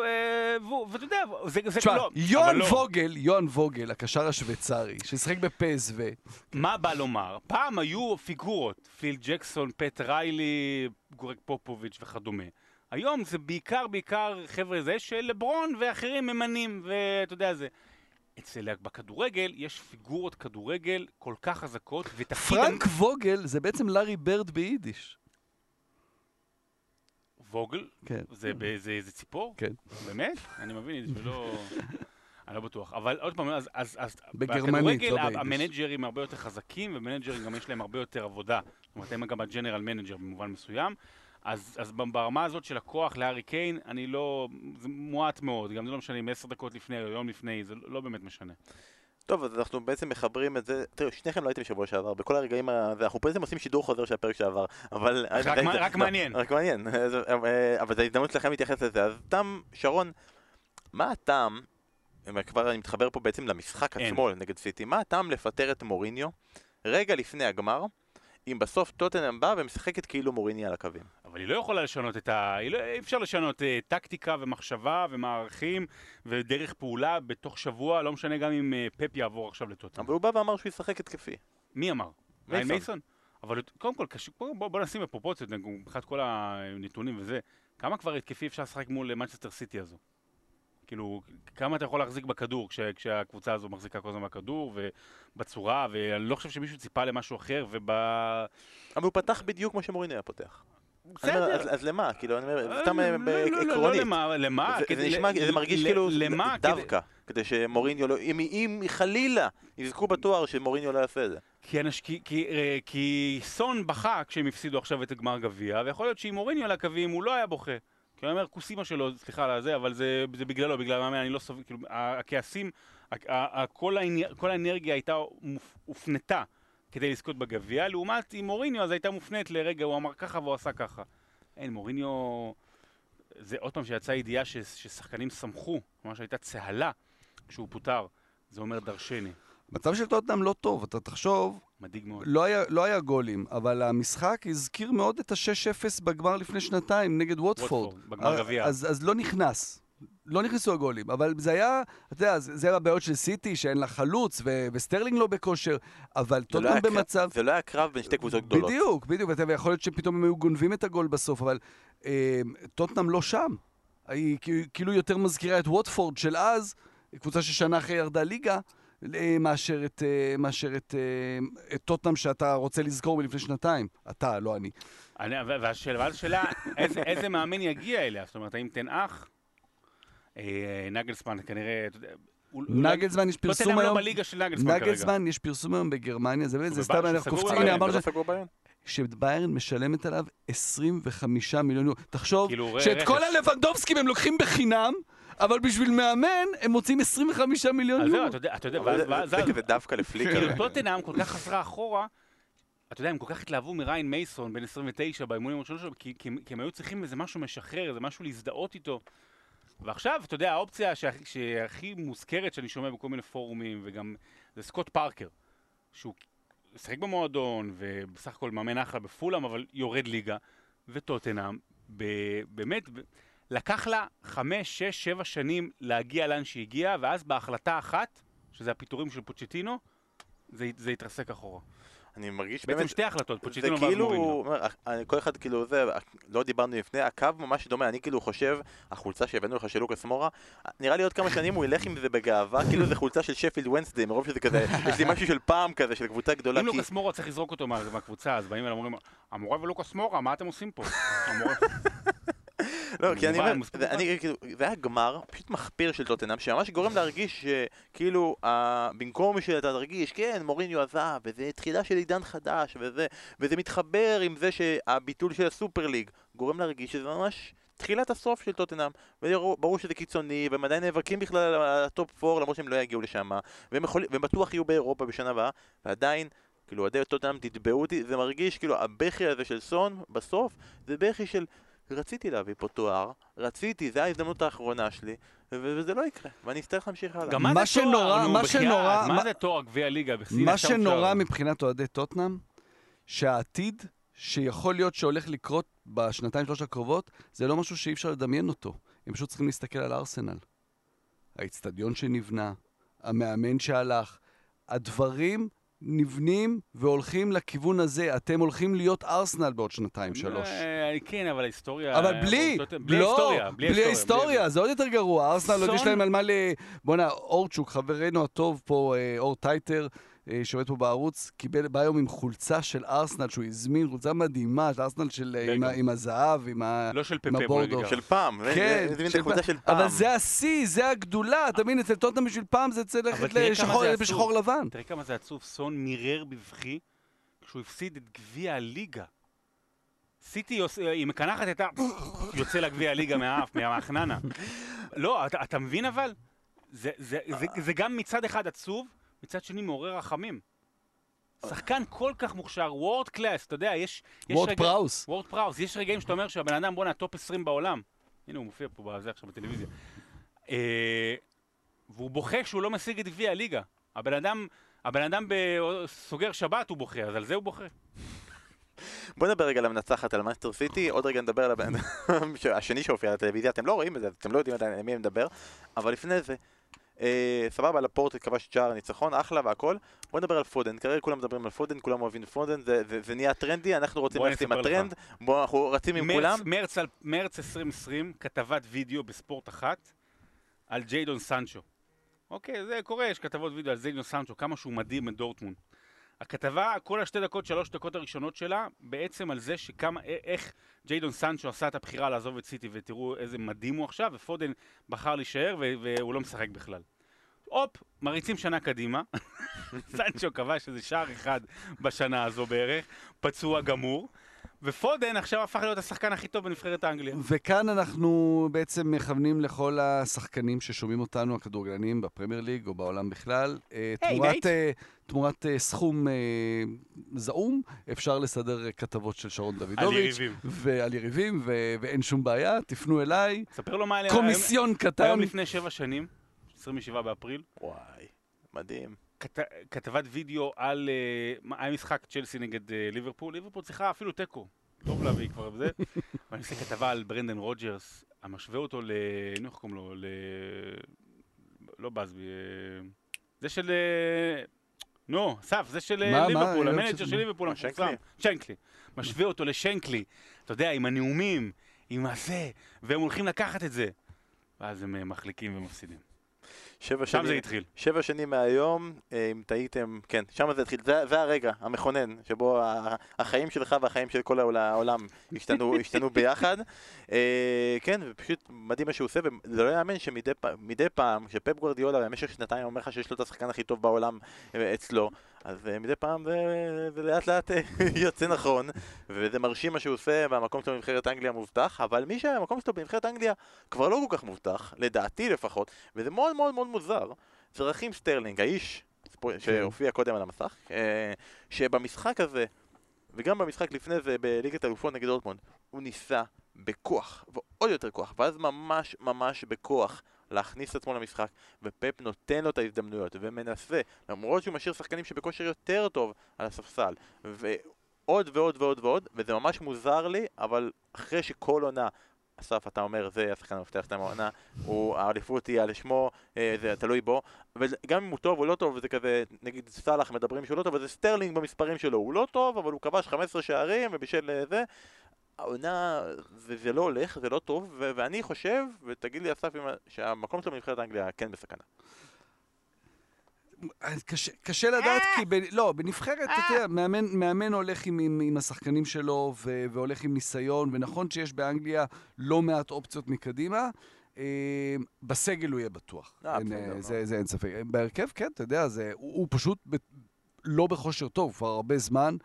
ואתה יודע, זה תשמע, יוהן ווגל, יוהן ווגל, הקשר השוויצרי, ששיחק בפ.ס.וו... מה בא לומר? פעם היו פיגורות, פיל ג'קסון, פט ריילי, גרג פופוביץ' וכדומה. היום זה בעיקר, בעיקר חבר'ה זה של לברון ואחרים ממנים, ואתה יודע זה. אצל בכדורגל יש פיגורות כדורגל כל כך חזקות, ותפקיד... פרנק ווגל זה בעצם לארי ברד ביידיש. ווגל? כן. זה באיזה ציפור? כן. באמת? אני מבין זה, ולא... אני לא בטוח. אבל עוד פעם, אז, אז, אז בגרמנית, לא ביידיש. המנג'רים הרבה יותר חזקים, ומנג'רים גם יש להם הרבה יותר עבודה. זאת אומרת, הם גם ה general manager במובן מסוים. אז, אז ברמה הזאת של הכוח לארי קיין, אני לא... זה מועט מאוד, גם זה לא משנה אם עשר דקות לפני או יום לפני, זה לא באמת משנה. טוב, אז אנחנו בעצם מחברים את זה, תראו, שניכם לא הייתם בשבוע שעבר, בכל הרגעים, ואנחנו בעצם עושים שידור חוזר של הפרק שעבר, אבל... רק, זה, רק לא, מעניין. רק מעניין, אבל זו ההזדמנות שלכם להתייחס לזה, אז תם, שרון, מה הטעם, כבר אני מתחבר פה בעצם למשחק עצמו נגד סיטי, מה הטעם לפטר את מוריניו רגע לפני הגמר, אם בסוף טוטנאם באה ומשחקת כאילו מוריני על הקווים. אבל היא לא יכולה לשנות את ה... לא... אי אפשר לשנות uh, טקטיקה ומחשבה ומערכים ודרך פעולה בתוך שבוע, לא משנה גם אם uh, פפ יעבור עכשיו לטוטנאם. אבל הוא בא ואמר שהוא ישחק התקפי. מי אמר? מייסון. מייסון? אבל קודם כל, קש... בוא, בוא, בוא נשים בפרופורציות, מבחינת כל הנתונים וזה, כמה כבר התקפי אפשר לשחק מול מנצ'סטר סיטי הזו? כאילו, כמה אתה יכול להחזיק בכדור כש, כשהקבוצה הזו מחזיקה כל הזמן בכדור, ובצורה, ואני לא חושב שמישהו ציפה למשהו אחר, וב... אבל הוא פתח בדיוק כמו שמוריני היה פותח. בסדר. אז, אז למה? כאילו, אני אומר, אה, סתם לא, אה, לא, לא, לא, עקרונית. למה? למה? זה, כדי זה נשמע, ל- זה מרגיש ל- כאילו למה? כדי- דווקא, כדי שמוריניו לא, אם, אם חלילה יזכו בתואר שמוריניו לא יעשה את זה. כי, אנש, כי, כי, אה, כי סון בכה כשהם הפסידו עכשיו את הגמר גביע, ויכול להיות שאם מוריניו על הקווים הוא לא היה בוכה. כי אני אומר, כוסימה שלו, סליחה על זה, אבל זה, זה בגללו, בגלל המאמן, אני לא סובל, כאילו, הכעסים, כל, האנר, כל האנרגיה הייתה הופנתה כדי לזכות בגביע, לעומת עם מוריניו אז הייתה מופנית לרגע, הוא אמר ככה והוא עשה ככה. אין, מוריניו... זה עוד פעם שיצאה ידיעה ש, ששחקנים שמחו, ממש הייתה צהלה כשהוא פוטר. זה אומר דרשני. מצב של טוטנאם לא טוב, אתה תחשוב, מדאיג מאוד. לא היה, לא היה גולים, אבל המשחק הזכיר מאוד את ה-6-0 בגמר לפני שנתיים נגד ווטפורד. ווטפורד, בגמר גביע. אז, אז לא נכנס. לא נכנסו הגולים, אבל זה היה, אתה יודע, זה, היה הבעיות של סיטי, שאין לה חלוץ, ו- וסטרלינג לא בכושר, אבל לא טוטנאם קרב- במצב... זה לא היה קרב בין שתי קבוצות גדולות. בדיוק, בדיוק, ויכול להיות שפתאום הם היו גונבים את הגול בסוף, אבל אה, טוטנאם לא שם. היא כאילו- יותר מזכירה את ווטפורד של אז, קבוצה ששנה אחרי ירדה ליגה, אה, מאשר את, אה, מאשר את, אה, את טוטנאם שאתה רוצה לזכור מלפני שנתיים. אתה, לא אני. אני, והשאלה, איזה, איזה מאמן יגיע אליה? זאת אומרת, האם תנאך? אה, נגלסמן כנראה, הוא- נגלזמן, יש לא פרסום תנאם לא היום, בליגה של נגלסמן כרגע. נגלזמן, יש פרסום היום בגרמניה, זה באמת, זה סתם, אנחנו קופצים, הנה אמרנו לא? שביירן משלמת עליו 25 מיליון יורו. תחשוב כאילו, שאת. כל הלבנדובסקים הם לוקחים בחינם, אבל בשביל מאמן הם מוצאים 25 מיליון אז זהו, יורו. אתה יודע, אתה יודע, אבל ואז- זה- דווקא לפליקר. כאילו טוטנאם כל כך חזרה אחורה, אתה יודע, הם כל כך התלהבו מריין מייסון, בן 29, באימונים הראשונים שלו, כי, כי, כי הם היו צריכים איזה משהו משחרר, איזה משהו להזדהות איתו. ועכשיו, אתה יודע, האופציה שהכי, שהכי מוזכרת שאני שומע בכל מיני פורומים, וגם, זה סקוט פארקר, שהוא שיחק במועדון, ובסך הכל מאמן אחלה בפולאם, אבל יורד ליגה, וטוטנאם, ב- באמת, ב- לקח לה חמש, שש, שבע שנים להגיע לאן שהגיע, ואז בהחלטה אחת, שזה הפיטורים של פוצ'טינו, זה, זה התרסק אחורה. אני מרגיש בעצם באמת... שתי החלטות, ואז כאילו, אני- כל אחד כאילו זה, לא דיברנו לפני, הקו ממש דומה, אני כאילו חושב, החולצה שהבאנו לך של לוקאס מורה, נראה לי עוד כמה שנים הוא ילך עם זה בגאווה, כאילו זה חולצה של שפילד ונסדי, מרוב שזה כזה, יש לי משהו של פעם כזה, של קבוצה גדולה, אם לוקאס מורה צריך לזרוק אותו מה- מהקבוצה, אז באים אליו ואומרים, המורה ולוקאס מורה, מה אתם עושים פה? לא, כי אני אומר. אני כאילו, זה היה גמר פשוט מחפיר של טוטנאם, שממש גורם להרגיש שכאילו, במקום שאתה תרגיש, כן, מוריניו עזב, וזה תחילה של עידן חדש, וזה, וזה מתחבר עם זה שהביטול של ה Super League, גורם להרגיש שזה ממש תחילת הסוף של טוטנאם, וברור שזה קיצוני, והם עדיין נאבקים בכלל על ה top 4, למרות שהם לא יגיעו לשם, והם, יכול, והם בטוח יהיו באירופה בשנה הבאה, ועדיין, כאילו, אוהדי טוטנאם תתבעו אותי, זה מרגיש כאילו הבכי הזה של סון, בסוף, זה בכי של רציתי להביא פה תואר, רציתי, זו ההזדמנות האחרונה שלי, ו- וזה לא יקרה, ואני אצטרך להמשיך הלאה. גם מה זה תואר? נו, מה בחייאת, שנורא- מה זה תואר גביע ליגה? מה שנורא מבחינת אוהדי טוטנאם, שהעתיד שיכול להיות שהולך לקרות בשנתיים שלוש הקרובות, זה לא משהו שאי אפשר לדמיין אותו. הם פשוט צריכים להסתכל על ארסנל. האיצטדיון שנבנה, המאמן שהלך, הדברים נבנים והולכים לכיוון הזה. אתם הולכים להיות ארסנל בעוד שנתיים, שלוש. אה, כן, אבל ההיסטוריה... אבל בלי, בלי לא, ההיסטוריה, בלי ההיסטוריה, זה עוד יותר גרוע. ארסנל עוד יש להם על מה ל... בואנה, אורצ'וק, חברנו הטוב פה, אה, אור טייטר, שעובד פה בערוץ, קיבל, בא היום עם חולצה של ארסנל, שהוא הזמין, חולצה מדהימה, של ארסנל של, אה, עם. עם הזהב, עם ה... לא של פפה, בוא נגיד הבורדו. של פעם, כן, זה של פעם. של פעם. אבל זה השיא, זה הגדולה, אתה מבין? אצל טוטנאם בשביל פעם זה צריך ללכת. בשחור לבן. תראה כמה זה עצוב, סון מירר בבכי כשהוא הפסיד את גביע הליגה. סיטי, היא מקנחת את ה... יוצא לה גביע הליגה מהאף, מהחננה. לא, אתה, מבין אבל? זה, זה, זה, זה גם מצד אחד עצוב, מצד שני מעורר רחמים. שחקן כל כך מוכשר, world class, אתה יודע, יש... יש וורד פראוס. וורד פראוס, יש רגעים שאתה אומר שהבן אדם, בואנה, top 20 בעולם. הנה, הוא מופיע פה בזה עכשיו בטלוויזיה. אה, והוא בוכה שהוא לא משיג את גביע הליגה. הבן אדם, הבן אדם ב... סוגר שבת, הוא בוכה, אז על זה הוא בוכה. בוא נדבר רגע על המנצחת, על מנצ'סטר סיטי, עוד רגע נדבר על הבן אדם השני שהופיע על הטלוויזיה, אתם לא רואים את זה, אתם לא יודעים עדיין על מי אני מדבר, אבל לפני זה, אה, סבבה, לפורט כבש את שער הניצחון, אחלה והכל, בוא נדבר על פודן, כרגע כולם מדברים על פודן, כולם אוהבים פודן, זה, זה, זה נהיה טרנדי, אנחנו רוצים ללכת עם הטרנד, בוא, אנחנו רצים עם מרץ, כולם, מרץ, על- מרץ 2020, כתבת וידאו בספורט אחת, על ג'יידון סנצ'ו. אוקיי, זה קורה, יש כתבות וידאו על ג'יידון סנצ'ו, כמה שהוא מדהים את דורטמונד. הכתבה, כל השתי דקות, שלוש דקות הראשונות שלה, בעצם על זה שכמה, איך ג'יידון סנצ'ו עשה את הבחירה לעזוב את סיטי, ותראו איזה מדהים הוא עכשיו, ופודן בחר להישאר, והוא לא משחק בכלל. הופ, מריצים שנה קדימה. סנצ'ו כבש איזה שער אחד בשנה הזו בערך, פצוע גמור. ופודן עכשיו הפך להיות השחקן הכי טוב בנבחרת האנגליה. וכאן אנחנו בעצם מכוונים לכל השחקנים ששומעים אותנו, הכדורגלנים בפרמייר ליג או בעולם בכלל. אה, היי, תמורת. אה, תמורת אה, סכום אה, זעום, אפשר לסדר אה, כתבות של שרון על דוידוביץ'. יריבים. ועל יריבים, ו- ואין שום בעיה, תפנו אליי. ספר לו מה היה... קומיסיון היום, קטן. היום לפני שבע שנים, 27 באפריל, וואי, מדהים. כת... כתבת וידאו על... היה משחק צ'לסי נגד אה, ליברפול, ליברפול צריכה אפילו תיקו. טוב להביא כבר וזה. ואני עושה כתבה על ברנדן רוג'רס, המשווה אותו ל... נו, איך קוראים לו? ל... לא באזבי, אה, זה של... נו, אסף, זה של? ליברפול, לא המנג'ר של ליברפול המפורסם. שנקלי? משווה אותו לשנקלי. אתה יודע, עם הנאומים, עם הזה, והם הולכים לקחת את זה. ואז הם מחליקים ומפסידים. שבע שם שנים, זה התחיל. שבע שנים מהיום, אה, אם טעיתם, כן, שם זה התחיל. זה, זה הרגע המכונן, שבו החיים שלך והחיים של כל העול- העולם השתנו, השתנו ביחד. אה, כן, ופשוט מדהים מה שהוא עושה, וזה לא יאמן שמדי פעם, כשפפ גוורדיולה במשך שנתיים אומר לך שיש לו את השחקן הכי טוב בעולם אה, אצלו, אז אה, מדי פעם זה, זה לאט לאט אה, יוצא נכון, וזה מרשים מה שהוא עושה, והמקום שלו בנבחרת אנגליה מובטח, אבל מי שהמקום שלו בנבחרת אנגליה כבר לא כל כך מובטח, לדעתי לפחות, וזה מאוד מאוד מאוד מוזר. זה ראהים סטרלינג, האיש ספו- שהופיע קודם על המסך, אה, שבמשחק הזה, וגם במשחק לפני זה בליגת אלופות נגד דורטמונד, הוא ניסה בכוח, ועוד יותר כוח, ואז ממש ממש בכוח להכניס את עצמו למשחק, ופפ נותן לו את ההזדמנויות, ומנסה, למרות שהוא משאיר שחקנים שבכושר יותר טוב על הספסל, ועוד ועוד ועוד ועוד, וזה ממש מוזר לי, אבל אחרי שכל עונה אסף, אתה אומר, זה השחקן המפתח שלהם העונה, האליפות היא על שמו, אה, זה תלוי בו, וגם אם הוא טוב או לא טוב, זה כזה, נגיד סאלח מדברים שהוא לא טוב, אבל זה סטרלינג במספרים שלו, הוא לא טוב, אבל הוא כבש 15 שערים, ובשל אה, זה, העונה, זה, זה לא הולך, זה לא טוב, ו- ואני חושב, ותגיד לי אסף, שהמקום שלו בנבחרת אנגליה כן בסכנה. קשה, קשה לדעת, כי ב, לא, בנבחרת, אתה יודע, מאמן, מאמן הולך עם, עם, עם השחקנים שלו ו, והולך עם ניסיון, ונכון שיש באנגליה לא מעט אופציות מקדימה. אה, בסגל הוא יהיה בטוח. אה, אין, אה, נו. זה, זה אין ספק. בהרכב, כן, אתה יודע, זה, הוא, הוא פשוט ב, לא בכושר טוב, כבר הרבה זמן.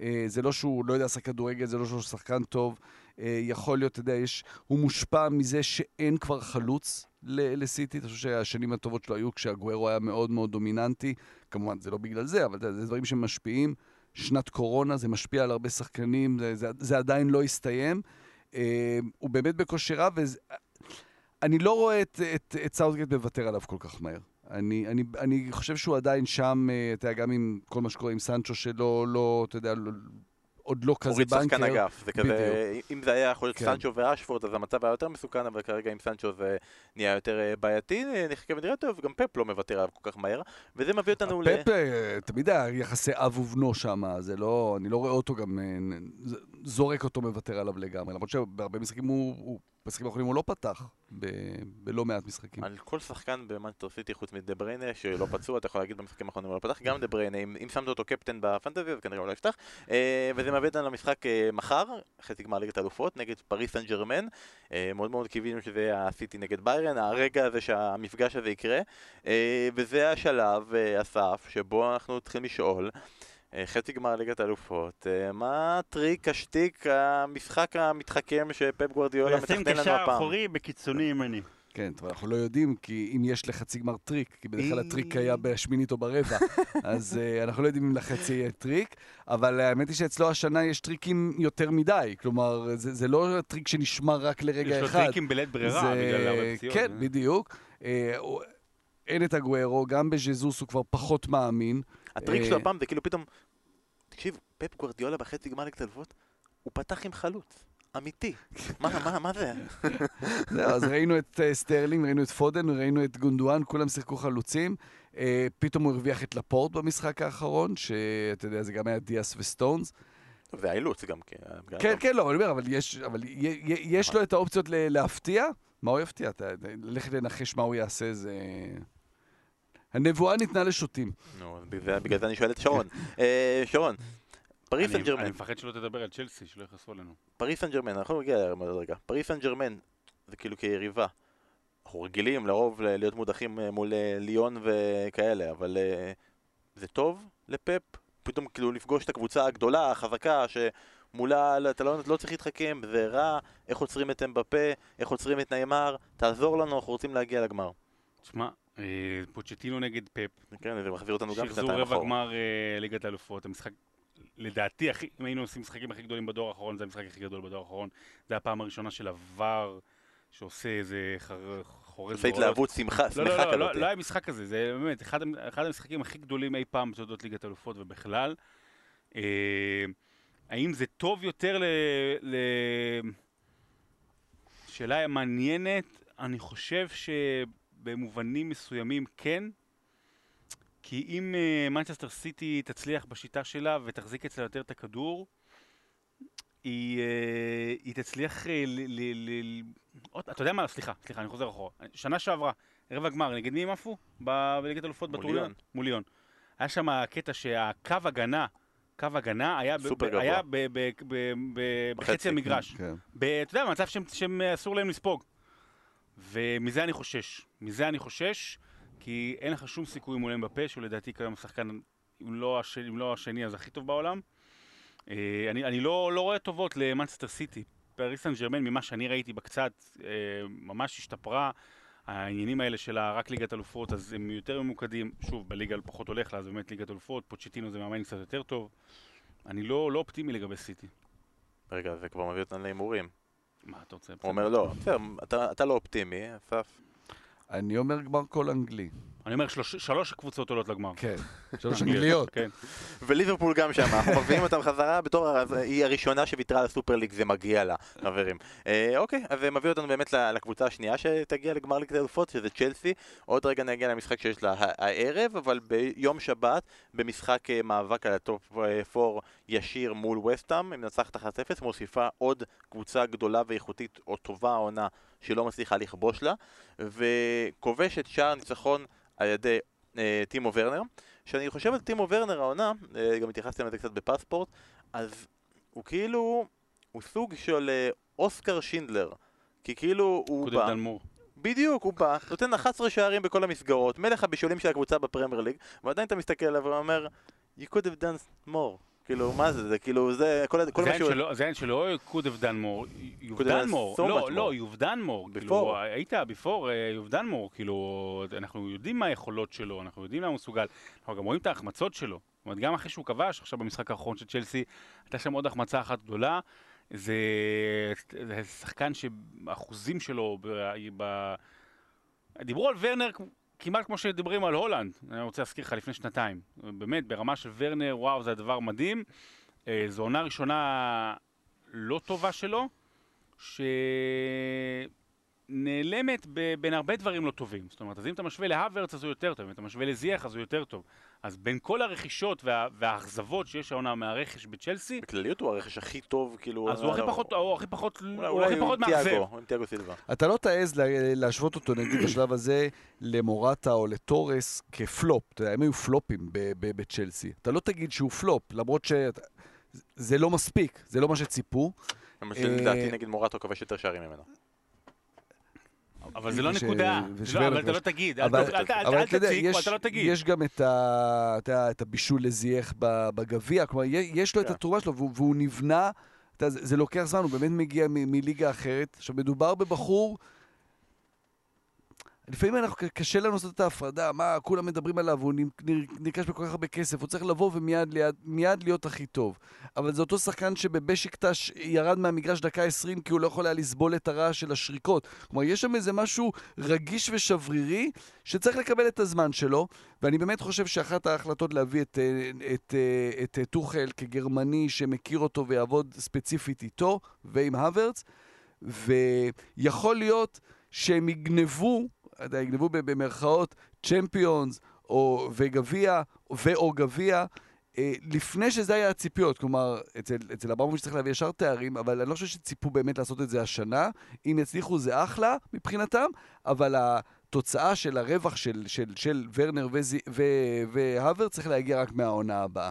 אה, זה לא שהוא לא יודע לשחק כדורגל, זה לא שהוא שחקן טוב. אה, יכול להיות, אתה יודע, יש, הוא מושפע מזה שאין כבר חלוץ לסיטי. אני חושב שהשנים הטובות שלו היו כשהגוארו היה מאוד מאוד דומיננטי. כמובן, זה לא בגלל זה, אבל זה דברים שמשפיעים. שנת קורונה, זה משפיע על הרבה שחקנים, זה, זה, זה עדיין לא הסתיים. אה, הוא באמת בכושר רב, ואני לא רואה את, את, את סאוטגייט מוותר עליו כל כך מהר. אני, אני, אני חושב שהוא עדיין שם, אה, אתה יודע, גם עם כל מה שקורה עם סנצ'ו שלו, לא, אתה יודע, לא, עוד לא כזה הוריד בנקר. שחקן אגף, זה כזה, אם זה היה יכול להיות כן. סנצ'ו ורשפורד, אז המצב היה יותר מסוכן, אבל כרגע עם סנצ'ו זה נהיה יותר אה, בעייתי, אה, נחכה ונראה טוב, גם פפ לא מוותר עליו כל כך מהר, וזה מביא אותנו ל... פפ תמיד היה יחסי אב ובנו שם, זה לא, אני לא רואה אותו גם, אה, נ- ז- זורק אותו מוותר עליו לגמרי, למרות שבהרבה משחקים הוא, הוא במשחקים האחרונים הוא לא פתח, ב, בלא מעט משחקים. על כל שחקן במנצ'סטר סיטי חוץ מדה בריינה שלא פצוע, אתה יכול להגיד במשחקים האחרונים הוא לא פתח, גם דה בריינה, אם, אם שמת אותו קפטן ב fantasy אז כנראה הוא לא יפתח. אה, וזה מביא אותנו למשחק אה, מחר, חצי גמר ליגת האלופות, נגד פריס סן ג'רמן. אה, מאוד מאוד קיווינו שזה יהיה הסיטי נגד ביירן, הרגע הזה שהמפגש הזה יקרה. וזה השלב, אסף, שבו אנחנו צריכים לשאול. אה, חצי גמר ליגת האלופות, אה, מה הטריק, השטיק, המשחק המתחכם שפפ גוורדיולה וישים מתכנן לנו קשר הפעם? אחורי בקיצוני ימני. כן, אבל אנחנו לא יודעים, כי אם יש לחצי גמר טריק, כי בדרך כלל הטריק היה בשמינית או ברבע, אז אה, אנחנו לא יודעים אם לחצי יהיה טריק, אבל האמת היא שאצלו השנה יש טריקים יותר מדי, כלומר, זה, זה לא טריק שנשמר רק לרגע יש לו אחד. טריקים בלית ברירה, בגלל הרבה פציעות. כן, אה. בדיוק. אה, הוא- אין את אגוארו, גם בז'זוס הוא כבר פחות מאמין. הטריק אה, שלו הפעם זה כאילו פתאום, תקשיב, פפ גוורדיולה בחצי גמר ליגת הוא פתח עם חלוץ, אמיתי. מה, מה, מה זה? זהו, אז ראינו את אה, סטרלינג, ראינו את פודן, ראינו את גונדואן, כולם שיחקו חלוצים. אה, פתאום הוא הרוויח את לפורט במשחק האחרון, שאתה יודע, זה גם היה דיאס וסטונס. זה האילוץ גם כן. כן. כן, לא, אני אומר, אבל יש, לו את האופציות להפתיע, מה הוא יפתיע? ללכת לנחש מה הוא יעשה זה... הנבואה ניתנה לשוטים. נו, בגלל זה אני שואל את שרון. אה, שרון, פריס סן אני- ג'רמן, אני מפחד שלא תדבר על צ'לסי, שלא יכעסו עלינו. פריס סן ג'רמן, אנחנו נגיע אליה עוד רגע. פריס סן ג'רמן, זה כאילו כיריבה. אנחנו רגילים לרוב להיות מודחים אה, מול אה, ליון וכאלה, אבל זה טוב לפפ? פתאום כאילו לפגוש את הקבוצה הגדולה, החזקה, שמולה לא- אתה לא, לא צריך להתחכם, זה רע, איך עוצרים את אמבפה, איך עוצרים את נעימר, תעזור לנו, אנחנו רוצים להגיע לגמר. תשמע, פוצ'טינו נגד פפ, כן, זה מחזיר אותנו גם שחזור שנתיים רבע אחורה. גמר אה, ליגת האלופות, המשחק, לדעתי, הכי- אם היינו עושים משחקים הכי גדולים בדור האחרון, זה המשחק הכי גדול בדור האחרון. זה הפעם הראשונה של עבר, שעושה איזה חורז עושה. התלהבות שמחה, לא, שמחה לא, לא, לא, כזאת. לא היה משחק כזה, זה באמת אחד, המ- אחד המשחקים הכי גדולים אי פעם בתולדות ליגת האלופות ובכלל. אה, האם זה טוב יותר ל... ל... שאלה מעניינת, אני חושב שבמובנים מסוימים כן, כי אם מנצ'סטר סיטי תצליח בשיטה שלה ותחזיק אצלה יותר את הכדור, היא, אה, היא תצליח אה, ל... ל, ל עוד, אתה יודע מה? סליחה, סליחה, אני חוזר אחורה. שנה שעברה, רבע גמר, נגד מי הם עפו? בליגת אלופות מול בטורניר? ליון. מול ליון. היה שם קטע שהקו הגנה, קו הגנה היה, ב-. היה ב- ב- ב- ב- בחצי, המגרש. כן. אתה יודע, במצב שהם אה, להם לספוג. ומזה אני חושש. מזה אני חושש, כי אין לך שום סיכוי מולם בפה, שהוא לדעתי כיום השחקן, אם לא, הש... אם לא השני, אז הכי טוב בעולם. אה, אני, אני לא, לא רואה טובות למאנסטר סיטי. פריס סן ג'רמן, ממה שאני ראיתי בקצת, אה, ממש השתפרה. העניינים האלה של רק ליגת אלופות, אז הם יותר ממוקדים. שוב, בליגה פחות הולך לה, אז באמת ליגת אלופות, פוצ'טינו זה מאמן קצת יותר טוב. אני לא, לא אופטימי לגבי סיטי. רגע, זה כבר מביא אותנו להימורים. מה אתה רוצה? הוא אומר לא, בסדר, אתה- אתה לא אופטימי, אסף. אני אומר גמר קול אנגלי. אני אומר, שלוש, שלוש קבוצות עולות לגמר. כן. שלוש אנגליות. כן. וליברפול גם שם, אנחנו מביאים אותם חזרה בתור, היא הראשונה שוויתרה על הסופר ליג, זה מגיע לה, חברים. אה, אוקיי, אז זה מביא אותנו באמת לקבוצה השנייה שתגיע לגמר ליגת האלופות, שזה צ'לסי. עוד רגע נגיע למשחק שיש לה הערב, אבל ביום שבת, במשחק אה, מאבק על ה top 4 ישיר מול ווסטהאם, היא מנצחת 1-0, מוסיפה עוד קבוצה גדולה ואיכותית או טובה העונה שלא מצליחה לכבוש לה, וכובשת שער ניצחון על ידי אה, טימו ורנר. כשאני חושב על טימו ורנר העונה, אה, גם התייחסתי לזה קצת בפספורט, אז הוא כאילו, הוא סוג של אה, אוסקר שינדלר. כי כאילו הוא בא, דנמור. בדיוק, הוא בא, נותן 11 שערים בכל המסגרות, מלך הבישולים של הקבוצה בפרמייר ליג, ועדיין אתה מסתכל עליו ואומר, you could have done more. כאילו, מה זה, זה כאילו, זה כל, מה שהוא... זה אין שלא could have done more, you've done more, לא, לא, you've done more. כאילו, היית before, אה, you've done more, כאילו, אנחנו יודעים מה היכולות שלו, אנחנו יודעים למה הוא מסוגל, אנחנו גם רואים את ההחמצות שלו, זאת אומרת, גם אחרי שהוא כבש, עכשיו במשחק האחרון של צ'לסי, הייתה שם עוד החמצה אחת גדולה, זה, זה שחקן שהאחוזים שלו, ב, ב, דיברו על ורנר כמעט כמו שדיברים על הולנד, אני רוצה להזכיר לך לפני שנתיים, באמת, ברמה של ורנר, וואו, זה הדבר מדהים. אה, זו עונה ראשונה לא טובה שלו, שנעלמת ב- בין הרבה דברים לא טובים. זאת אומרת, אז אם אתה משווה להוורץ אז הוא יותר טוב, אם אתה משווה לזייח אז הוא יותר טוב. אז בין כל הרכישות וה- והאכזבות שיש העונה מהרכש בצ'לסי, בכלליות הוא הרכש הכי טוב, כאילו... אז הוא הכי לא- פחות, הוא הכי פחות, הוא הכי פחות מאכזב. עם תיאגו סילבה. אתה לא תעז לה- להשוות אותו, נגיד, בשלב הזה, למורטה או לתורס כפלופ. אתה יודע, הם היו פלופים ב- ב- בצ'לסי. אתה לא תגיד שהוא פלופ, למרות ש... זה לא מספיק, זה לא מה שציפו. למשל, אה, לדעתי נגד מורטו כבש יותר שערים ממנו. אבל זה לא נקודה. לא, אבל אתה. לא תגיד. אל אתה תציג, יש, ואתה לא תגיד. יש גם את, אתה הבישול לזייח בגביע, כלומר, יש לו את כן. התרומה שלו, והוא, נבנה, אתה זה, זה לוקח זמן, הוא באמת מגיע מליגה אחרת. עכשיו, מדובר בבחור, לפעמים אנחנו, קשה לנו לעשות את ההפרדה, מה, כולם מדברים עליו, הוא נרכש בכל כך הרבה כסף, הוא צריך לבוא ומיד ליד, מיד להיות הכי טוב. אבל זה אותו שחקן שבבשיקטש ירד מהמגרש דקה 20 כי הוא לא יכול היה לסבול את הרעש של השריקות. כלומר, יש שם איזה משהו רגיש ושברירי שצריך לקבל את הזמן שלו, ואני באמת חושב שאחת ההחלטות להביא את, אה, את, אה, את, אה, טוחל כגרמני שמכיר אותו ויעבוד ספציפית איתו ועם הוורץ, ויכול להיות שהם יגנבו, יגנבו ב- במרכאות צ'מפיונס או וגביע, ואו גביע, אה, לפני שזה היה הציפיות, כלומר, אצל, אצל אברמוביץ' צריך להביא ישר תארים, אבל אני לא חושב שציפו באמת לעשות את זה השנה. אם יצליחו זה אחלה מבחינתם, אבל התוצאה של הרווח של, של, של ורנר וזי, צריך להגיע רק מהעונה הבאה.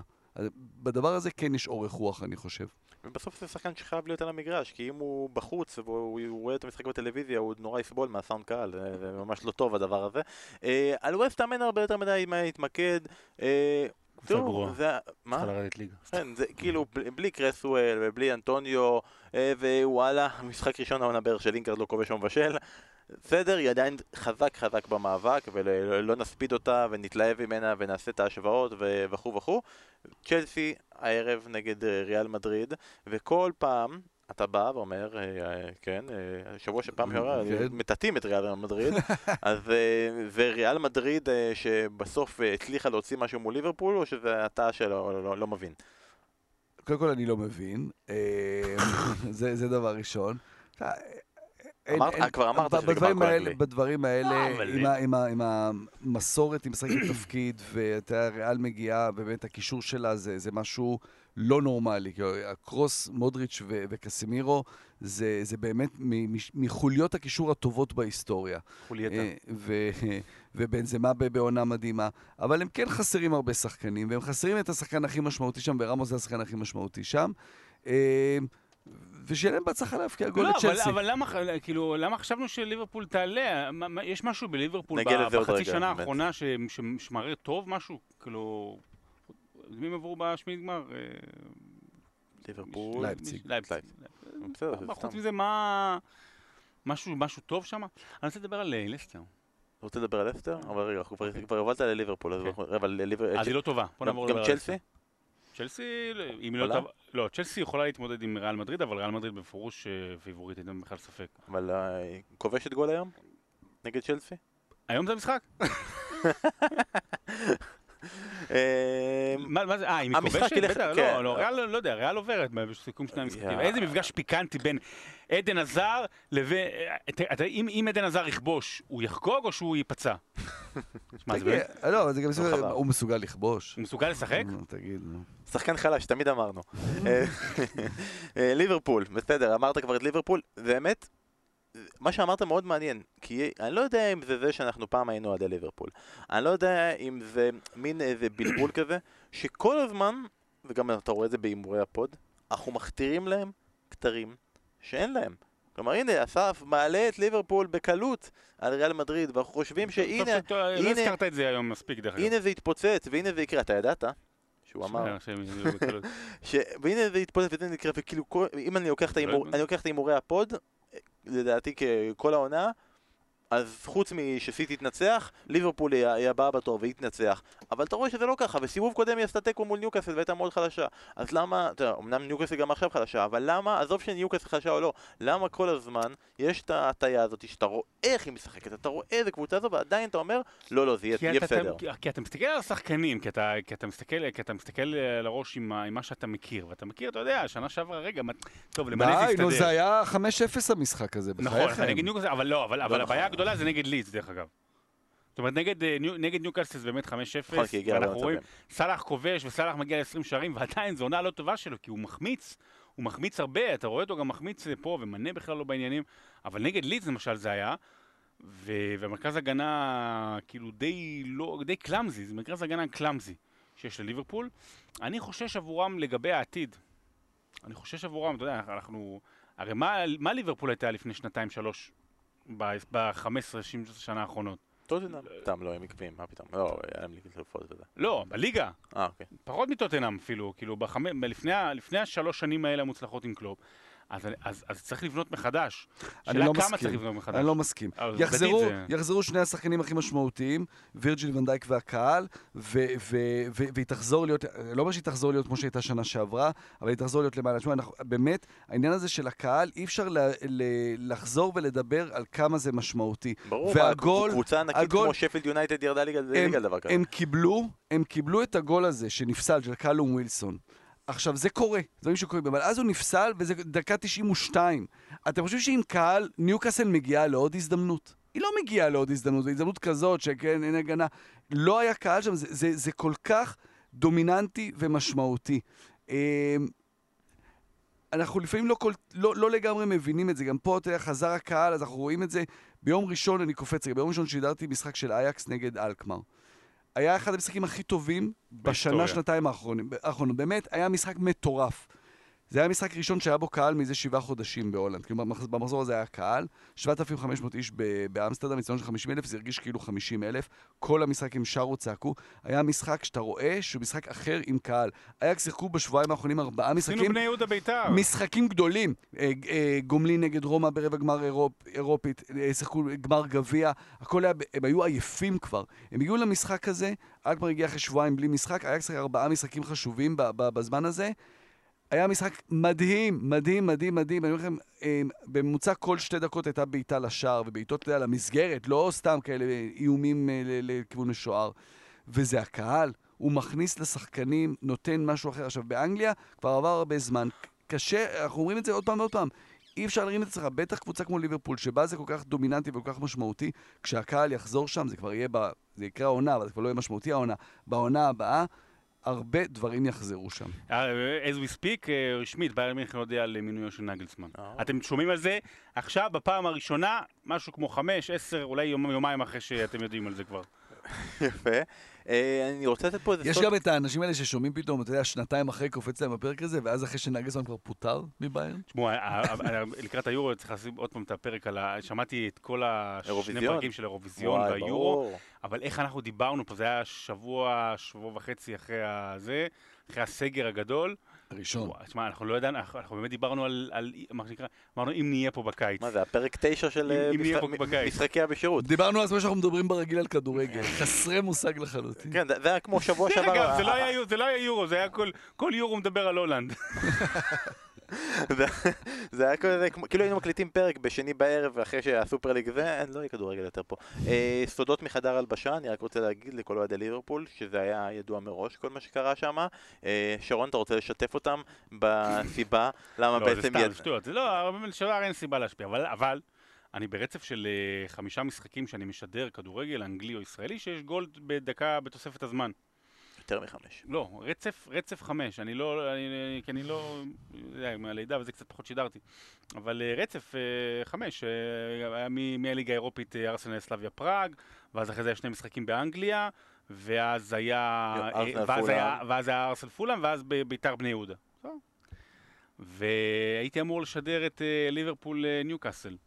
בדבר הזה כן יש אורך רוח, אני חושב. ובסוף זה שחקן שחייב להיות על המגרש, כי אם הוא בחוץ והוא רואה את המשחק בטלוויזיה, הוא נורא יסבול מהסאונד קהל, זה, זה ממש לא טוב הדבר הזה. אה, על ווסטהאם אין הרבה יותר מדי מה להתמקד. אה, תראו, זה... מה? צריכה לרדת ליגה. כן, זה כאילו בלי, בלי קרסואל ובלי אנטוניו, אה, ווואלה, משחק ראשון העונה בערך של אינקרד לא כובש או מבשל. בסדר, היא עדיין חזק חזק במאבק, ולא נספיד אותה ונתלהב ממנה ונעשה את ההשוואות וכו' וכו'. צ'לסי הערב נגד אה, ריאל מדריד, וכל פעם אתה בא ואומר, אה, אה, כן, שבוע שפעם שעברה כן. מטאטאים את ריאל מדריד, אז זה ריאל מדריד שבסוף הצליחה להוציא משהו מול ליברפול, או שזה אתה שלא לא, לא, לא מבין? קודם כל אני לא מבין, זה, זה דבר ראשון. אמרת, כבר אמרת שזה כבר כואב לי. בדברים האלה, לא, עם המסורת, עם משחקת תפקיד, ואתה ריאל מגיעה, באמת הקישור שלה זה משהו לא נורמלי. הקרוס, מודריץ' וקסימירו, זה באמת מחוליות הקישור הטובות בהיסטוריה. חולייתה. אה, ובנזמה בעונה מדהימה. אבל הם כן חסרים הרבה שחקנים, והם חסרים את השחקן הכי משמעותי שם, ורמוס זה השחקן הכי משמעותי שם. אה, ושיהיה להם בהצלחה להבקיע גול לצ'לסי. לא, אבל למה, כאילו, למה חשבנו שליברפול תעלה? יש משהו בליברפול בחצי שנה האחרונה שמראה טוב משהו? כאילו... מי הם עברו בשמינית גמר? אה, ליברפול. לייפציג. חוץ מזה, מה... משהו טוב שם? אני רוצה לדבר על אה, לסטר. רוצה לדבר על לסטר? אבל רגע, כבר הובלת לליברפול, אז היא לא טובה. גם צ'לסי? צ'לסי, אם היא לא לא, צ'לסי יכולה להתמודד עם ריאל מדריד, אבל ריאל מדריד בפירוש אה, פיבורית, אין בכלל ספק. אבל אה, כובשת גול היום? נגד צ'לסי? היום זה המשחק. אה, מה זה, אה, היא כובשת? לא, כן. לא, ריאל, לא יודע, ריאל עוברת בסיכום שני המשחקים. איזה מפגש פיקנטי בין עדן עזר לבין... אם עדן עזר יכבוש, הוא יחגוג או שהוא ייפצע? לא, זה גם הוא מסוגל לכבוש. הוא מסוגל לשחק? תגיד, נו. שחקן חלש, תמיד אמרנו. אה, ליברפול, בסדר, אמרת כבר את ליברפול, באמת, מה שאמרת מאוד מעניין, כי אני לא יודע אם זה זה שאנחנו פעם היינו עדי ליברפול. אני לא יודע אם זה מין איזה בלבול כזה, שכל הזמן, וגם אתה רואה את זה בהימורי ה pod, אנחנו מכתירים להם כתרים שאין להם. כלומר הנה, אסף מעלה את ליברפול בקלות על ריאל מדריד, ואנחנו חושבים שהנה, הנה, לא הזכרת את זה היום מספיק דרך אגב. הנה זה יתפוצץ, והנה זה יקרה, אתה ידעת? שהוא אמר, והנה זה יתפוצץ וזה יקרה, וכאילו, אם אני לוקח את ההימורי ה pod, לדעתי כל העונה, אז חוץ משסיטי תנצח, ליברפול היא הבאה בתור והיא תנצח. אבל אתה רואה שזה לא ככה, וסיבוב קודם היא עשתה תיקו מול ניוקאסל והייתה מאוד חלשה. אז למה, אתה יודע, אמנם ניוקאסל גם עכשיו חלשה, אבל למה, עזוב שניוקאסל חלשה או לא, למה כל הזמן יש את ההטייה הזאת שאתה רואה איך היא משחקת, אתה רואה איזה קבוצה זו, ועדיין אתה אומר, לא, לא, זה יהיה בסדר. כי, כי אתה מסתכל על השחקנים, כי אתה, כי אתה, מסתכל, כי אתה מסתכל על הראש עם, עם מה שאתה מכיר, ואתה מכיר, אתה יודע, שנה שעברה, רגע, טוב, למלא זה יסתדר. די, נו, זה היה 5-0 המשחק הזה, נכון, נגד ניוקאסל, אבל לא, אבל, אבל הבעיה הגדולה גדולה זה נגד ליץ, דרך אגב. זאת אומרת, נגד, אה, נגד ניוקאסל זה באמת 5-0, ואנחנו רואים, סאלח כובש וסאלח מגיע ל-20 שערים, ועדיין זו עונה לא טובה שלו, כי הוא מחמיץ, הוא מחמיץ הרבה, אתה רואה אותו גם מחמיץ אה, פה, ומנה בכלל לא בעניינים, אבל נגד ליץ למשל זה היה, ו- ומרכז הגנה כאילו די לא, די קלאמזי, זה מרכז הגנה קלאמזי שיש לליברפול. אני חושש עבורם לגבי העתיד. אני חושש עבורם, אתה יודע, אנחנו... הרי מה, מה ליברפול הייתה לפני שנתיים-שלוש? ב-15-16 שנה האחרונות. טוטנאם? סתם לא, הם עקביים, מה פתאום? לא, היה להם ליגת אלופות וזה. לא, בליגה. אה, אוקיי. פחות מטוטנאם אפילו, כאילו, לפני השלוש שנים האלה המוצלחות עם קלופ. אז, אז, אז צריך לבנות מחדש. אני לא מסכים. צריך לבנות מחדש. אני לא מסכים. יחזרו, זה... יחזרו שני השחקנים הכי משמעותיים, וירג'יל ונדייק והקהל, והיא תחזור להיות, לא אומר שהיא תחזור להיות כמו שהייתה שנה שעברה, אבל היא תחזור להיות למעלה. תשמע, באמת, העניין הזה של הקהל, אי אפשר ל, ל, לחזור ולדבר על כמה זה משמעותי. ברור, והגול, קבוצה ענקית הגול, כמו שפילד יונייטד ירדה ליגה על דבר כזה. הם קיבלו, הם קיבלו את הגול הזה שנפסל, של קלום ווילסון. עכשיו, זה קורה, זה דברים שקורים, אבל אז הוא נפסל וזה דקה 92. אתם חושבים שאם קהל, ניוקאסל מגיעה לעוד הזדמנות? היא לא מגיעה לעוד הזדמנות, הזדמנות כזאת שכן, אין הגנה. לא היה קהל שם, זה, זה, זה כל כך דומיננטי ומשמעותי. אה, אנחנו לפעמים לא, כל, לא, לא לגמרי מבינים את זה, גם פה, אתה יודע, חזר הקהל, אז אנחנו רואים את זה. ביום ראשון, אני קופץ ביום ראשון שידרתי משחק של אייקס נגד אלקמר. היה אחד המשחקים הכי טובים בשנה. שנתיים. האחרונות. באמת, היה משחק מטורף. זה היה משחק ראשון שהיה בו קהל מזה שבעה חודשים בהולנד. במח- במחזור הזה היה קהל, 7,500 איש באמסטרדם, מצטדיון של 50 אלף, זה הרגיש כאילו 50 אלף. כל המשחק הם שרו, צעקו. היה משחק שאתה רואה שהוא משחק אחר עם קהל. אייקס שיחקו בשבועיים האחרונים ארבעה עשינו משחקים. בני יהודה בית"ר. משחקים גדולים. אה, אה, גומלין נגד רומא ברבע גמר אירופ, אירופית, אה, שיחקו גמר גביע, הכל היה, הם היו עייפים כבר. הם הגיעו למשחק הזה, אכבר הגיע אחרי שבועיים בלי משחק, היה צריך ארבעה משחקים חשובים בזמן הזה. היה משחק מדהים, מדהים, מדהים, מדהים. אני אומר לכם, אה, בממוצע כל שתי דקות הייתה בעיטה לשער, ובעיטות, אתה יודע, למסגרת, לא סתם כאלה איומים אה, לכיוון משוער. וזה הקהל, הוא מכניס לשחקנים, נותן משהו אחר. עכשיו, באנגליה כבר עבר הרבה זמן, קשה, אנחנו אומרים את זה עוד פעם ועוד פעם. אי אפשר להרים את עצמך, בטח קבוצה כמו ליברפול, שבה זה כל כך דומיננטי וכל כך משמעותי, כשהקהל יחזור שם, זה כבר יהיה, ב... זה יקרה העונה, אבל זה כבר לא יהיה משמעותי העונה. בעונה הבאה, הרבה דברים יחזרו שם. אה, as we speak, אה, רשמית, ביירן מינכן הודיע על מינויו של נגלסמן. אה. אתם שומעים על זה עכשיו, בפעם הראשונה, משהו כמו חמש, עשר, אולי יום- יומיים אחרי שאתם יודעים על זה כבר. יפה. אה, אני רוצה לתת פה איזה יש סוד. גם את האנשים האלה ששומעים פתאום, אתה יודע, שנתיים אחרי קופץ להם הפרק הזה, ואז אחרי שנגלסמן כבר פוטר מביירן. תשמעו, ה- ה- ה- לקראת היורו צריך לשים עוד פעם את הפרק על ה... שמעתי את כל השני אירוויזיון. פרקים של האירוויזיון וואי, והיורו. אבל איך אנחנו דיברנו פה, זה היה שבוע, שבוע וחצי אחרי הזה, אחרי הסגר הגדול. הראשון. תשמע, אנחנו לא ידענו, אנחנו באמת דיברנו על, על מה שנקרא, אמרנו אם נהיה פה בקיץ. מה זה, הפרק תשע של אם- אה, אם. משחקי הבשירות. דיברנו על זה שאנחנו מדברים ברגיל על כדורגל, חסרי מושג לחלוטין. כן, זה היה כמו שבוע דרך שעבר. זה לא היה זה לא היה יורו, זה היה כל- כל יורו מדבר על הולנד. זה- היה כזה, כאילו היינו מקליטים פרק בשני בערב אחרי שהסופר ליג זה, אין, לא יהיה כדורגל יותר פה. אה, סודות מחדר הלבשה, אני רק רוצה להגיד לכל אוהדי ליברפול שזה היה ידוע מראש כל מה שקרה שם. אה, שרון, אתה רוצה לשתף אותם בסיבה למה לא, זה בעצם סתם. שטויות, זה לא, לשוער אין סיבה להשפיע, אבל- אני ברצף של אה, חמישה משחקים שאני משדר כדורגל אנגלי או ישראלי, שיש גול בדקה בתוספת הזמן. יותר מחמש. לא, רצף, רצף חמש, אני לא, אני, כי אני לא, יודע, מהלידה וזה קצת פחות שידרתי, אבל אה, רצף אה, חמש, אה, היה מהליגה האירופית אה, ארסנל סלאביה פראג, ואז אחרי זה היה שני משחקים באנגליה, ואז היה, אה, ואז. היה, ואז היה ארסנל פולאם, ואז ביתר בני יהודה. והייתי אמור לשדר את אה, ליברפול אה, ניוקאסל.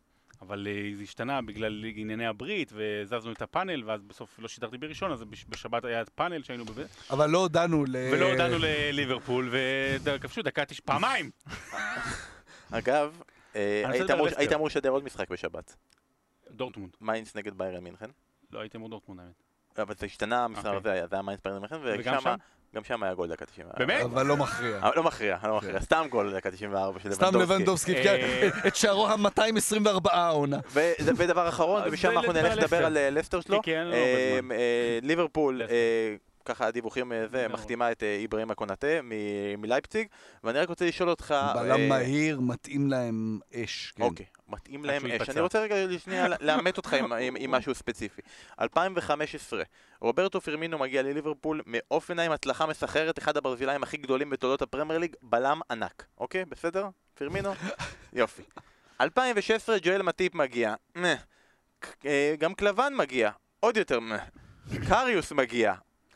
אבל אה, זה השתנה בגלל ענייני הברית, וזזנו את הפאנל, ואז בסוף לא שידרתי בראשון, אז בש- בשבת היה פאנל שהיינו בזה. אבל לא הודענו ל... ולא הודענו לליברפול, וכבשו דקה תשע, פעמיים! אגב, אה, היית אמור- לשדר עוד משחק בשבת. דורטמונד. מיינדס נגד ביירן מינכן. לא הייתי אמור דורטמונד האמת. אבל זה השתנה, המשחק אוקיי. הזה היה, זה היה מיינדס ביירן מינכן, וגם ושם, שם? גם שם היה גול דקה 94. באמת? אבל לא מכריע. אבל לא מכריע, לא מכריע, סתם גול דקה 94 של סתם לבנדובסקי. לבנדובסקי, אה, כן, את שערו ה-224 העונה. ו- ודבר אחרון, ומשם אנחנו נלך על לדבר. על אה, לסטר שלו. כן, כן, לא אה. אה, ליברפול. אה, ככה הדיווחים אה, זה. מחתימה את אה, איברהים הקונאטה מ- מלייפציג, ואני רק רוצה לשאול אותך... בלם אה, מהיר, מתאים להם אש. כן. אוקיי, מתאים להם אש. אני רוצה רגע שנייה לאמת אותך עם- עם עם משהו ספציפי. 2015, רוברטו פרמינו מגיע לליברפול מאופן עם הצלחה מסחררת, אחד הברזילאים הכי גדולים בתולדות הפרמייר ליג, בלם ענק. אוקיי, בסדר? פרמינו? יופי. 2016, ג'ואל מטיפ מגיע. גם קלבן מגיע. עוד יותר. קריוס מגיע.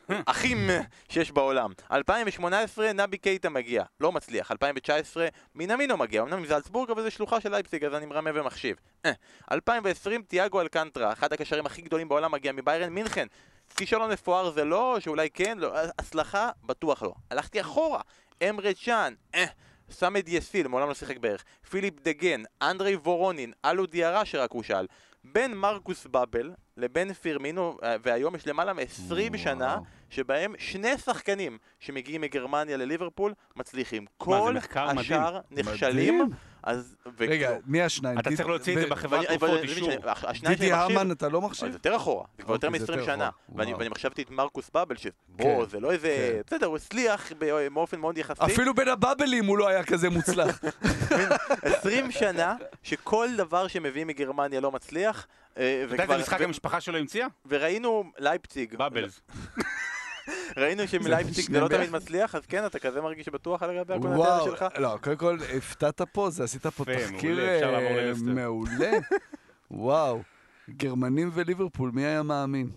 מeh שיש בעולם. 2018, נבי קייטה מגיע. לא מצליח. 2019, מינמינו מגיע. אמנם מזלצבורג, אבל זה שלוחה של לייפציג, אז אני מרמה ומחשיב. אה. 2020, תיאגו אלקנטרה, אחד הקשרים הכי גדולים בעולם, מגיע מביירן מינכן. כישלון מפואר זה לא, שאולי כן, לא, הצלחה, בטוח לא. הלכתי אחורה, אמרד צ'אן, אה, סמד יסיל, מעולם לא שיחק בערך, פיליפ דגן, אנדרי וורונין, אלו דיארה שרק הוא שאל, בין מרקוס באבל לבין פירמינו, אה, והיום יש למעלה מ-20 וואו. שנה שבהם שני שחקנים שמגיעים מגרמניה לליברפול מצליחים. מה, כל. השאר נכשלים, מדהים. אז... רגע, מי השניים? אתה צריך להוציא את זה בחברת תרופות, אישור. דידי הרמן אתה לא מחשיב? זה יותר אחורה, זה כבר יותר אוקיי, זה מ-20 יותר שנה. ואני מחשבתי את מרקוס באבל, שבוא, כן. זה לא איזה... כן. בסדר, הוא הצליח ב- באופן מאוד יחסי. אפילו בין הבאבלים הוא לא היה כזה מוצלח. 20 שנה שכל דבר שמביאים מגרמניה לא מצליח. אה, אתה יודע איזה משחק המשפחה שלו המציאה? וראינו לייפציג. באבלס. ראינו שמלייפציג זה לא תמיד מצליח, אז כן, אתה כזה מרגיש בטוח לגבי וואו, שלך? לא, קודם כל, הפתעת פה, זה עשית פה תחקיר אה. מעולה. וואו, גרמנים וליברפול, מי היה מאמין?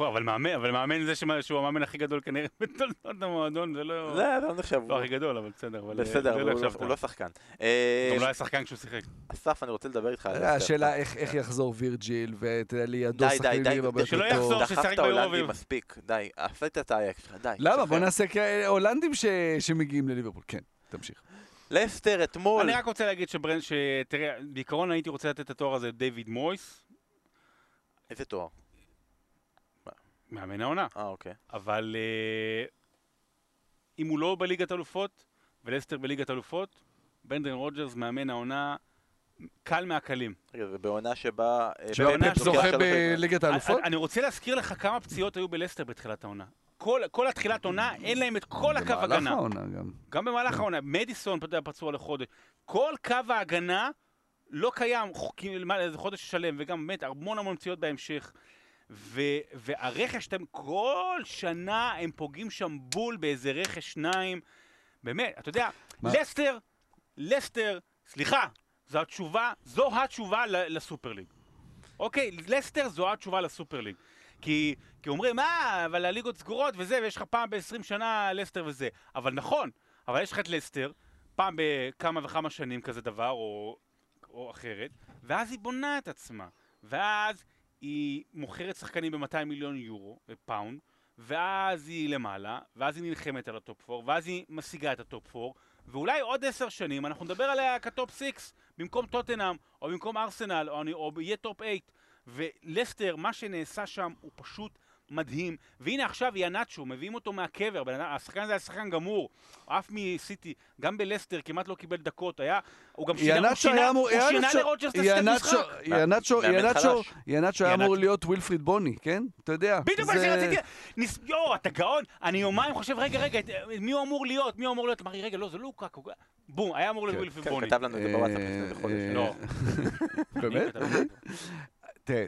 אבל מאמן, אבל מאמן זה שמה- שהוא המאמן הכי גדול כנראה בתולדות המועדון, זה לא... לא, לא נחשב. לא הכי גדול, אבל בסדר. אה, בסדר, זה אבל הוא לא- לא שחקן. אה, גם לא היה שחקן כשהוא שיחק. אסף, אני רוצה לדבר איתך על אה, לסטר. השאלה איך יחזור וירג'יל, ואתה יודע, לידו די, די, שחקנים הרבה שלא יותר טוב. יחזור, שישחק. הולנדים מספיק, די, עשית את האייקס שלך, די. למה? בוא נעשה כאלה הולנדים שמגיעים לליברפול. כן, תמשיך. לסטר אתמול, אני רק רוצה להגיד שברנד, שתראה, בעיקרון הייתי רוצה לתת את התואר הזה לדיוויד מויס, איזה תואר? מאמן העונה. אה, אוקיי. אבל אה, אם הוא לא בליגת אלופות, ולסטר בליגת אלופות, ברנדן רוג'רס מאמן העונה קל מהקלים. רגע, זה בעונה שבה... אה, שפפ זוכה בליגת האלופות? אני- רוצה להזכיר לך כמה פציעות היו בלסטר בתחילת העונה. כל, כל התחילת עונה, אין להם את כל הקו במהלך הגנה. העונה גם. גם במהלך העונה, מדיסון פצוע לחודש. כל קו ההגנה לא קיים איזה חודש שלם, וגם באמת המון המון פציעות בהמשך. ו- והרכש, אתם כל שנה הם פוגעים שם בול באיזה רכש שניים. באמת, אתה יודע, מה? לסטר, לסטר, סליחה, זו התשובה, זו התשובה ל- לסופר ליג. אוקיי, לסטר זו התשובה לסופר ליג. כי, כי אומרים, אה, אבל הליגות סגורות וזה, ויש לך פעם ב-20 שנה לסטר וזה. אבל נכון, אבל יש לך את לסטר, פעם בכמה וכמה שנים כזה דבר, או, או אחרת, ואז היא בונה את עצמה. ואז היא מוכרת שחקנים ב-200 מיליון יורו, pound, ואז היא למעלה, ואז היא נלחמת על ה top 4, ואז היא משיגה את ה top 4, ואולי עוד עשר שנים אנחנו נדבר עליה כ top 6, במקום טוטנאם, או במקום ארסנל, או, או יהיה top 8. ולסטר, מה שנעשה שם הוא פשוט מדהים. והנה עכשיו יאנצ'ו, מביאים אותו מהקבר, השחקן הזה היה שחקן גמור, עף מסיטי, גם בלסטר כמעט לא קיבל דקות, היה, הוא גם שינה, הוא שינה. הוא שינה לרוג'רס את הסטט יאנצ'ו- משחק. יאנצ'ו, מאמן יאנצ'ו, חלש. יאנצ'ו היה. אמור להיות ווילפריד בוני, כן? אתה יודע. בדיוק מה שרציתי, יואו, אתה גאון, אני יומיים חושב, רגע, רגע, מי הוא אמור להיות? מי הוא אמור להיות? אמר לי, רגע, לא, זה לוקה, קוקה." בום, היה אמור להיות כן, ווילפריד כן, בוני. כתב לנו את זה בוואטסאפ אה, לפני איזה חודש. אה, לא. באמת? את זה. תראה,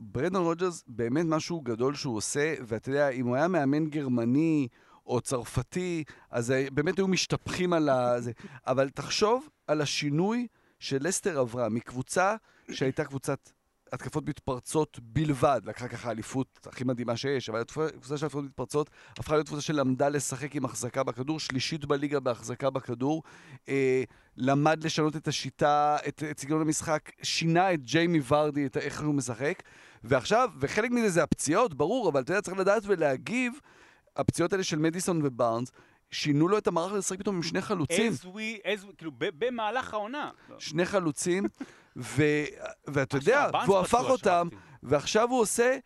ברנדון רוג'רס, באמת משהו גדול שהוא עושה, ואתה יודע, אם הוא היה מאמן גרמני או צרפתי, אז אה, באמת היו משתפכים על ה... זה. אבל תחשוב על השינוי שלסטר עברה מקבוצה שהייתה קבוצת התקפות מתפרצות בלבד, לקחה ככה אליפות הכי מדהימה שיש, אבל הקבוצה של התקפות מתפרצות הפכה להיות קבוצה שלמדה לשחק עם החזקה בכדור, שלישית בליגה בהחזקה בכדור, אה, למד לשנות את השיטה, את, את סגנון המשחק, שינה את ג'יימי ורדי, את איך הוא משחק, ועכשיו, וחלק מזה זה הפציעות, ברור, אבל אתה יודע, צריך לדעת ולהגיב, הפציעות האלה של מדיסון ובארנס, שינו לו את המערך לשחק פתאום עם שני חלוצים. as we, as we, כאילו, במהלך העונה. שני חלוצים, ו... ואתה יודע, והוא הפך אותם. ועכשיו הוא עושה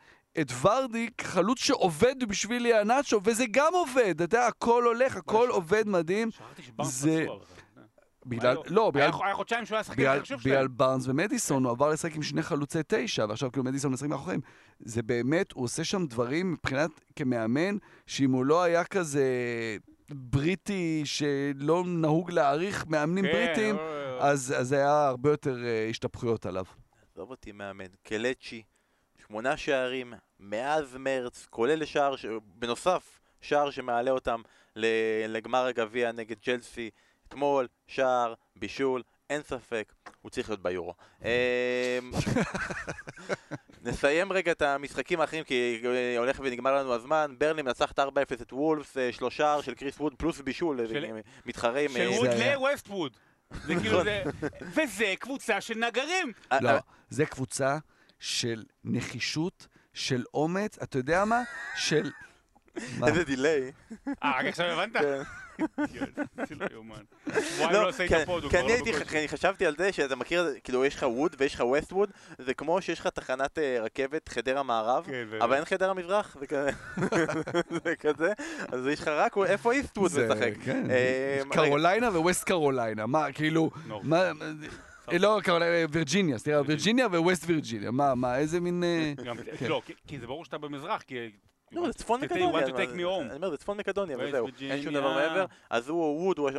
את ורדי חלוץ שעובד בשביל יאנצ'ו, וזה גם עובד, אתה יודע, הכל הולך, הכל עובד מדהים. שכחתי שבארנס פצוע. בגלל, היה- לא, בגלל, היה חודשיים שהוא היה שחקן בגלל, הכי חשוב בגלל שלהם. בארנס ומדיסון, הוא עבר לשחק עם שני חלוצי תשע, ועכשיו כאילו מדיסון משחק מאחוריהם. זה באמת, הוא עושה שם דברים מבחינת כמאמן, שאם הוא לא היה כזה בריטי שלא נהוג להעריך מאמנים כן, בריטים, אה, אז אז היה הרבה יותר אה, השתפכויות עליו. עזוב אותי מאמן. קלצ'י, שמונה שערים מאז מרץ, כולל שער, ש... בנוסף, שער שמעלה אותם ל- לגמר הגביע נגד ג'לסי. אתמול, שער, בישול, אין ספק, הוא צריך להיות ביורו. אמ, נסיים רגע את המשחקים האחרים כי הולך ונגמר לנו הזמן. ברלי מנצחת 4-0 את וולפס, אה, שלושה של קריס ווד פלוס בישול, של- אה, מתחרה עם... של אה, ווד. לווסטווד. זה כאילו זה... וזה קבוצה של נגרים. לא, זה קבוצה של נחישות, של אומץ, אתה יודע מה? של... איזה דיליי. אה, רק עכשיו הבנת? כן. כי- אני חשבתי על זה שאתה מכיר, כאילו יש לך ווד ויש לך ווסט ווד, זה כמו שיש לך תחנת אה, רכבת חדרה מערב, כן, אבל אין חדרה מזרח, זה כזה, זה כזה, אז יש לך רק, איפה איסט ווד משחק? אה, קרוליינה וווסט קרוליינה, מה, כאילו... אה, לא, קרוליינה, וירג'יניה, סליחה, וירג'יניה וווסט וירג'יניה, מה, מה, איזה מין... אה, כן. לא, כי- כי זה ברור שאתה במזרח, כי לא, זה צפון מקדוניה. אני אומר, זה צפון מקדוניה, וזהו. אין שום דבר. מעבר. אז הוא, ווד, הוא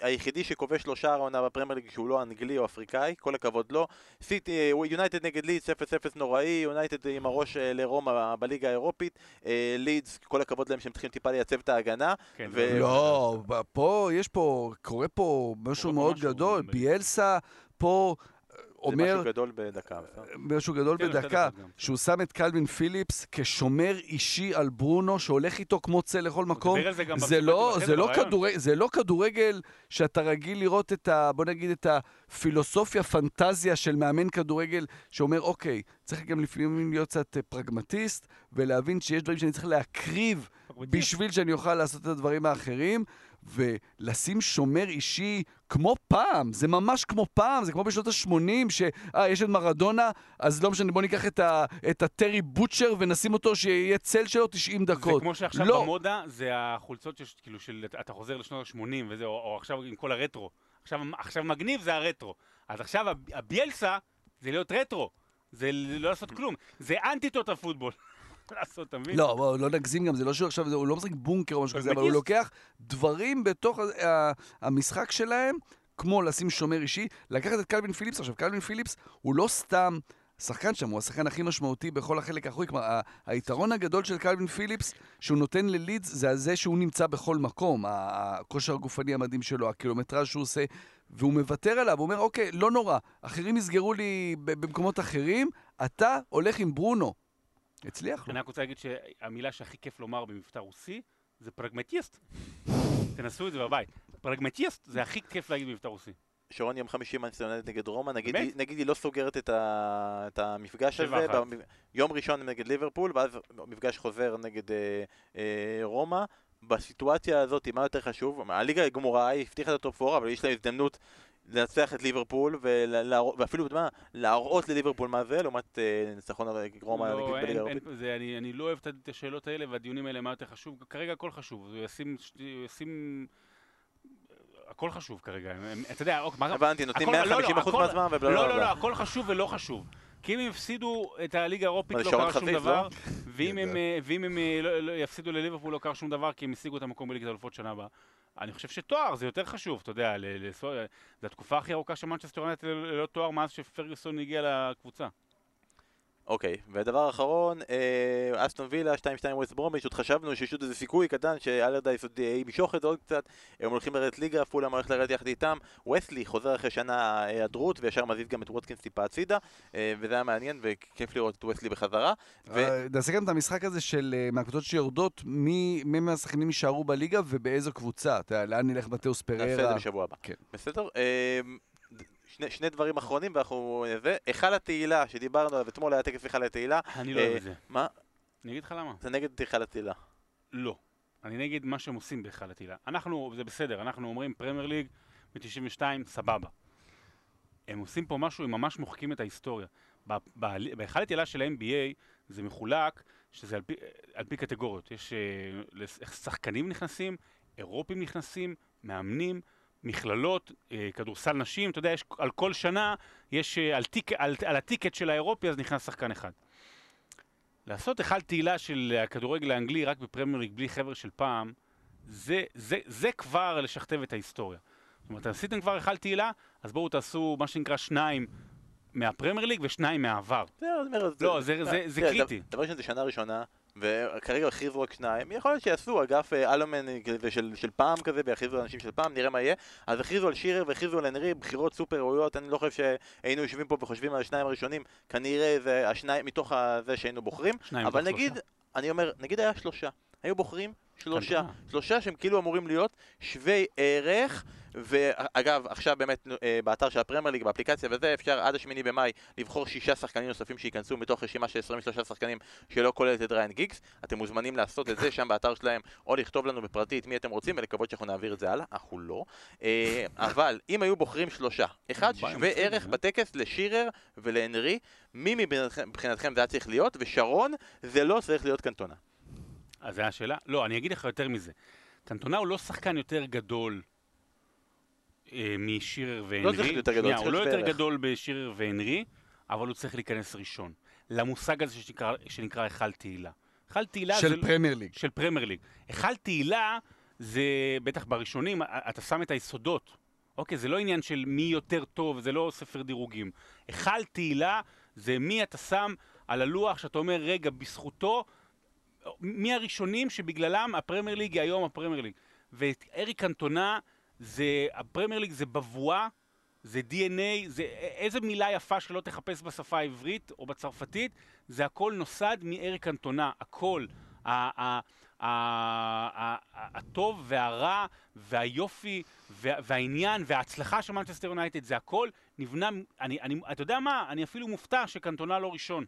היחידי- שכובש שלושה העונה בפרמייר ליג שהוא לא אנגלי או אפריקאי, כל הכבוד לו. סיטי, הוא יונייטד נגד לידס 0-0 נוראי, יונייטד עם הראש אה, לרומא בליגה האירופית. אה, לידס, כל הכבוד להם שהם צריכים טיפה לייצב את ההגנה. כן, לא, ב- פה, יש פה, קורה פה משהו מאוד גדול. ביאלסה פה אה, זה אומר, משהו גדול בדקה. משהו גדול כן, בדקה. שהוא שם את קלווין פיליפס כשומר אישי על ברונו, שהולך איתו כמו צל לכל מקום. זה לא, לא. כדורגל, זה לא כדורגל שאתה רגיל לראות את ה... בוא נגיד את הפילוסופיה, פנטזיה של מאמן כדורגל שאומר, אוקיי, צריך גם לפעמים להיות קצת פרגמטיסט ולהבין שיש דברים שאני צריך להקריב בשביל שאני אוכל לעשות את הדברים האחרים. ולשים שומר אישי כמו פעם, זה ממש כמו פעם, זה כמו בשנות ה-80, שאה, יש את מרדונה, אז לא משנה, בוא ניקח את, ה, את הטרי בוטשר ונשים אותו שיהיה צל שלו 90 דקות. זה כמו שעכשיו לא. במודה, זה החולצות, שיש, כאילו, של, אתה חוזר לשנות ה-80 וזה, או, או עכשיו עם כל הרטרו. עכשיו, עכשיו מגניב זה הרטרו. אז עכשיו הב- הביאלסה זה להיות רטרו. זה לא לעשות כלום. זה אנטי טוטה פוטבול. לעשות, אתה מבין? לא, בוא, לא נגזים גם, זה לא שהוא עכשיו, זה- הוא לא משחק בונקר או משהו כזה, אבל הוא. לוקח דברים בתוך המשחק שלהם, כמו לשים שומר אישי, לקחת את קלווין פיליפס. עכשיו, קלווין פיליפס הוא לא סתם... שחקן שם, הוא השחקן הכי משמעותי בכל החלק האחורי. כלומר, ה- היתרון הגדול של קלווין פיליפס, שהוא נותן ללידס, זה הזה שהוא נמצא בכל מקום. הכושר הגופני המדהים שלו, הקילומטראז' שהוא עושה, והוא מוותר עליו, הוא אומר, אוקיי, לא נורא, אחרים יסגרו לי במקומות אחרים, אתה הולך עם ברונו. הצליח לו. אני רק רוצה להגיד שהמילה שהכי כיף לומר במבטא רוסי זה פרגמטיסט. תנסו את זה בבית. פרגמטיסט זה הכי כיף להגיד במבטא רוסי. שרון יום חמישי מנצ'סטר יונייטד נגד רומא, נגיד? היא- נגיד היא לא סוגרת את, ה, את המפגש הזה, אחת. במ- יום ראשון נגד ליברפול, ואז מפגש חוזר נגד אה, אה, רומא. בסיטואציה הזאת, מה יותר חשוב? הליגה גמורה, היא הבטיחה את ה top 4, אבל יש לה הזדמנות לנצח את ליברפול, ולה, ואפילו, אתה יודע מה, להראות לליברפול מה זה, לעומת אה, ניצחון על רומא לא, נגיד אין- בליגה האירופית. אני אני לא אוהב את- את השאלות האלה והדיונים האלה, מה יותר חשוב. כרגע הכל חשוב. הוא ישים... הכל חשוב כרגע. אתה יודע, אוקיי, מה... הבנתי, נותנים הכל- לא, לא, 150% מהזמן, ובלה לא, לא. לא, הכל חשוב ולא חשוב. כי אם הם יפסידו את הליגה האירופית לא קרה שום דבר, לא? ואם הם, אה, ואם הם אה, לא- לא יפסידו לליברפול לא קרה שום דבר, כי הם השיגו את המקום בליגת האלופות שנה הבאה. אני חושב שתואר זה יותר חשוב, אתה יודע, זו התקופה הכי ארוכה של מנצ'סטר יונייטד ללא תואר מאז שפרגוסון הגיע לקבוצה. אוקיי, ודבר אחרון, אה, אסטון וילה, 2-2 ווסט ברומיץ', עוד חשבנו שיש עוד איזה סיכוי קטן שאלרדייס עוד אה, ימשוך את זה עוד קצת, הם הולכים לרדת ליגה, פולאם הולך לרדת יחד איתם, וסלי חוזר אחרי שנה היעדרות, וישר מזיז גם את ווטקינס טיפה הצידה, אה, וזה היה מעניין וכיף לראות את וסלי בחזרה. אה, נעשה גם את המשחק הזה של אה, מהקבוצות שיורדות, מי מהשחקנים יישארו בליגה ובאיזו קבוצה. לאן נלך מתאוס נעשה את זה פררה. בשבוע הבא. כן. בסדר? אה, שני, שני דברים אחרונים ואנחנו... זה, היכל התהילה שדיברנו עליו, אתמול היה טקס היכל התהילה. אני לא אה, אוהב את זה. מה? אני אגיד לך למה. זה נגד היכל התהילה. לא. אני נגד מה שהם עושים בהיכל התהילה. אנחנו, זה בסדר, אנחנו אומרים פרמייר ליג מ-92, סבבה. הם עושים פה משהו, הם ממש מוחקים את ההיסטוריה. בהיכל התהילה של ה-NBA זה מחולק, שזה על פי, על פי קטגוריות. יש אה, שחקנים נכנסים, אירופים נכנסים, מאמנים, מכללות, אה, כדורסל נשים, אתה יודע, יש על כל שנה, יש אה, על, טיק, על, על הטיקט של האירופי, אז נכנס שחקן אחד. לעשות היכל תהילה של הכדורגל האנגלי רק בפרמייר ליג בלי חבר'ה של פעם, זה, זה, זה כבר לשכתב את ההיסטוריה. זאת אומרת, עשיתם כבר היכל תהילה, אז בואו תעשו מה שנקרא שניים מהפרמייר ליג ושניים מהעבר. זה, לא, זה- זה- זה תראה, קריטי. דבר- ראשון, זה שנה ראשונה, וכרגע הכריזו רק שניים, יכול להיות שיעשו אגף אה, אלומן כזה של, של פעם כזה, ויכריזו אנשים של פעם, נראה מה יהיה. אז הכריזו על שירר והכריזו על הנרי, בחירות סופר ראויות, אני לא חושב שהיינו יושבים פה וחושבים על השניים הראשונים, כנראה זה השניים מתוך זה שהיינו בוחרים, אבל נגיד, שלושה. אני אומר, נגיד היה שלושה, היו בוחרים שלושה. שלושה שהם כאילו אמורים להיות שווי ערך, ואגב, עכשיו באמת אה, באתר של הפרמייר ליג, באפליקציה וזה, אפשר עד השמיני במאי לבחור שישה שחקנים נוספים שייכנסו מתוך רשימה של 23 שחקנים שלא כוללת את ריין גיגס. אתם מוזמנים לעשות את זה שם באתר שלהם, או לכתוב לנו בפרטי את מי אתם רוצים, ולקוות שאנחנו נעביר את זה הלאה, אנחנו לא. אה, אבל אם היו בוחרים שלושה, אחד ששווה ערך? בטקס לשירר ולהנרי, מי מבחינתכם זה היה צריך להיות, ושרון, זה לא צריך להיות קנטונה. אז זו השאלה? לא, אני אגיד לך יותר מזה. קנטונה הוא לא שחקן יותר גדול אה, משירר והנרי. לא צריך להיות יותר גדול, הוא לא יותר. גדול בשירר והנרי, אבל הוא צריך להיכנס ראשון. למושג הזה שנקרא, שנקרא היכל תהילה. היכל תהילה זה... של פרמייר ליג. של פרמייר ליג. היכל תהילה זה, בטח בראשונים, אתה שם את היסודות. אוקיי, זה לא עניין של מי יותר טוב, זה לא ספר דירוגים. היכל תהילה זה מי אתה שם על הלוח, שאתה אומר, רגע, בזכותו, מי הראשונים שבגללם הפרמייר ליג היא היום הפרמייר ליג. ואת אריק אנטונה, זה, הפרמייר ליג זה בבואה, זה DNA, זה איזה מילה יפה שלא תחפש בשפה העברית או בצרפתית, זה הכל נוסד מאריק אנטונה, הכל. הטוב והרע והיופי והעניין וההצלחה של מנצ'סטר יונייטד, זה הכל נבנה, אתה יודע מה, אני אפילו מופתע שקנטונה לא ראשון.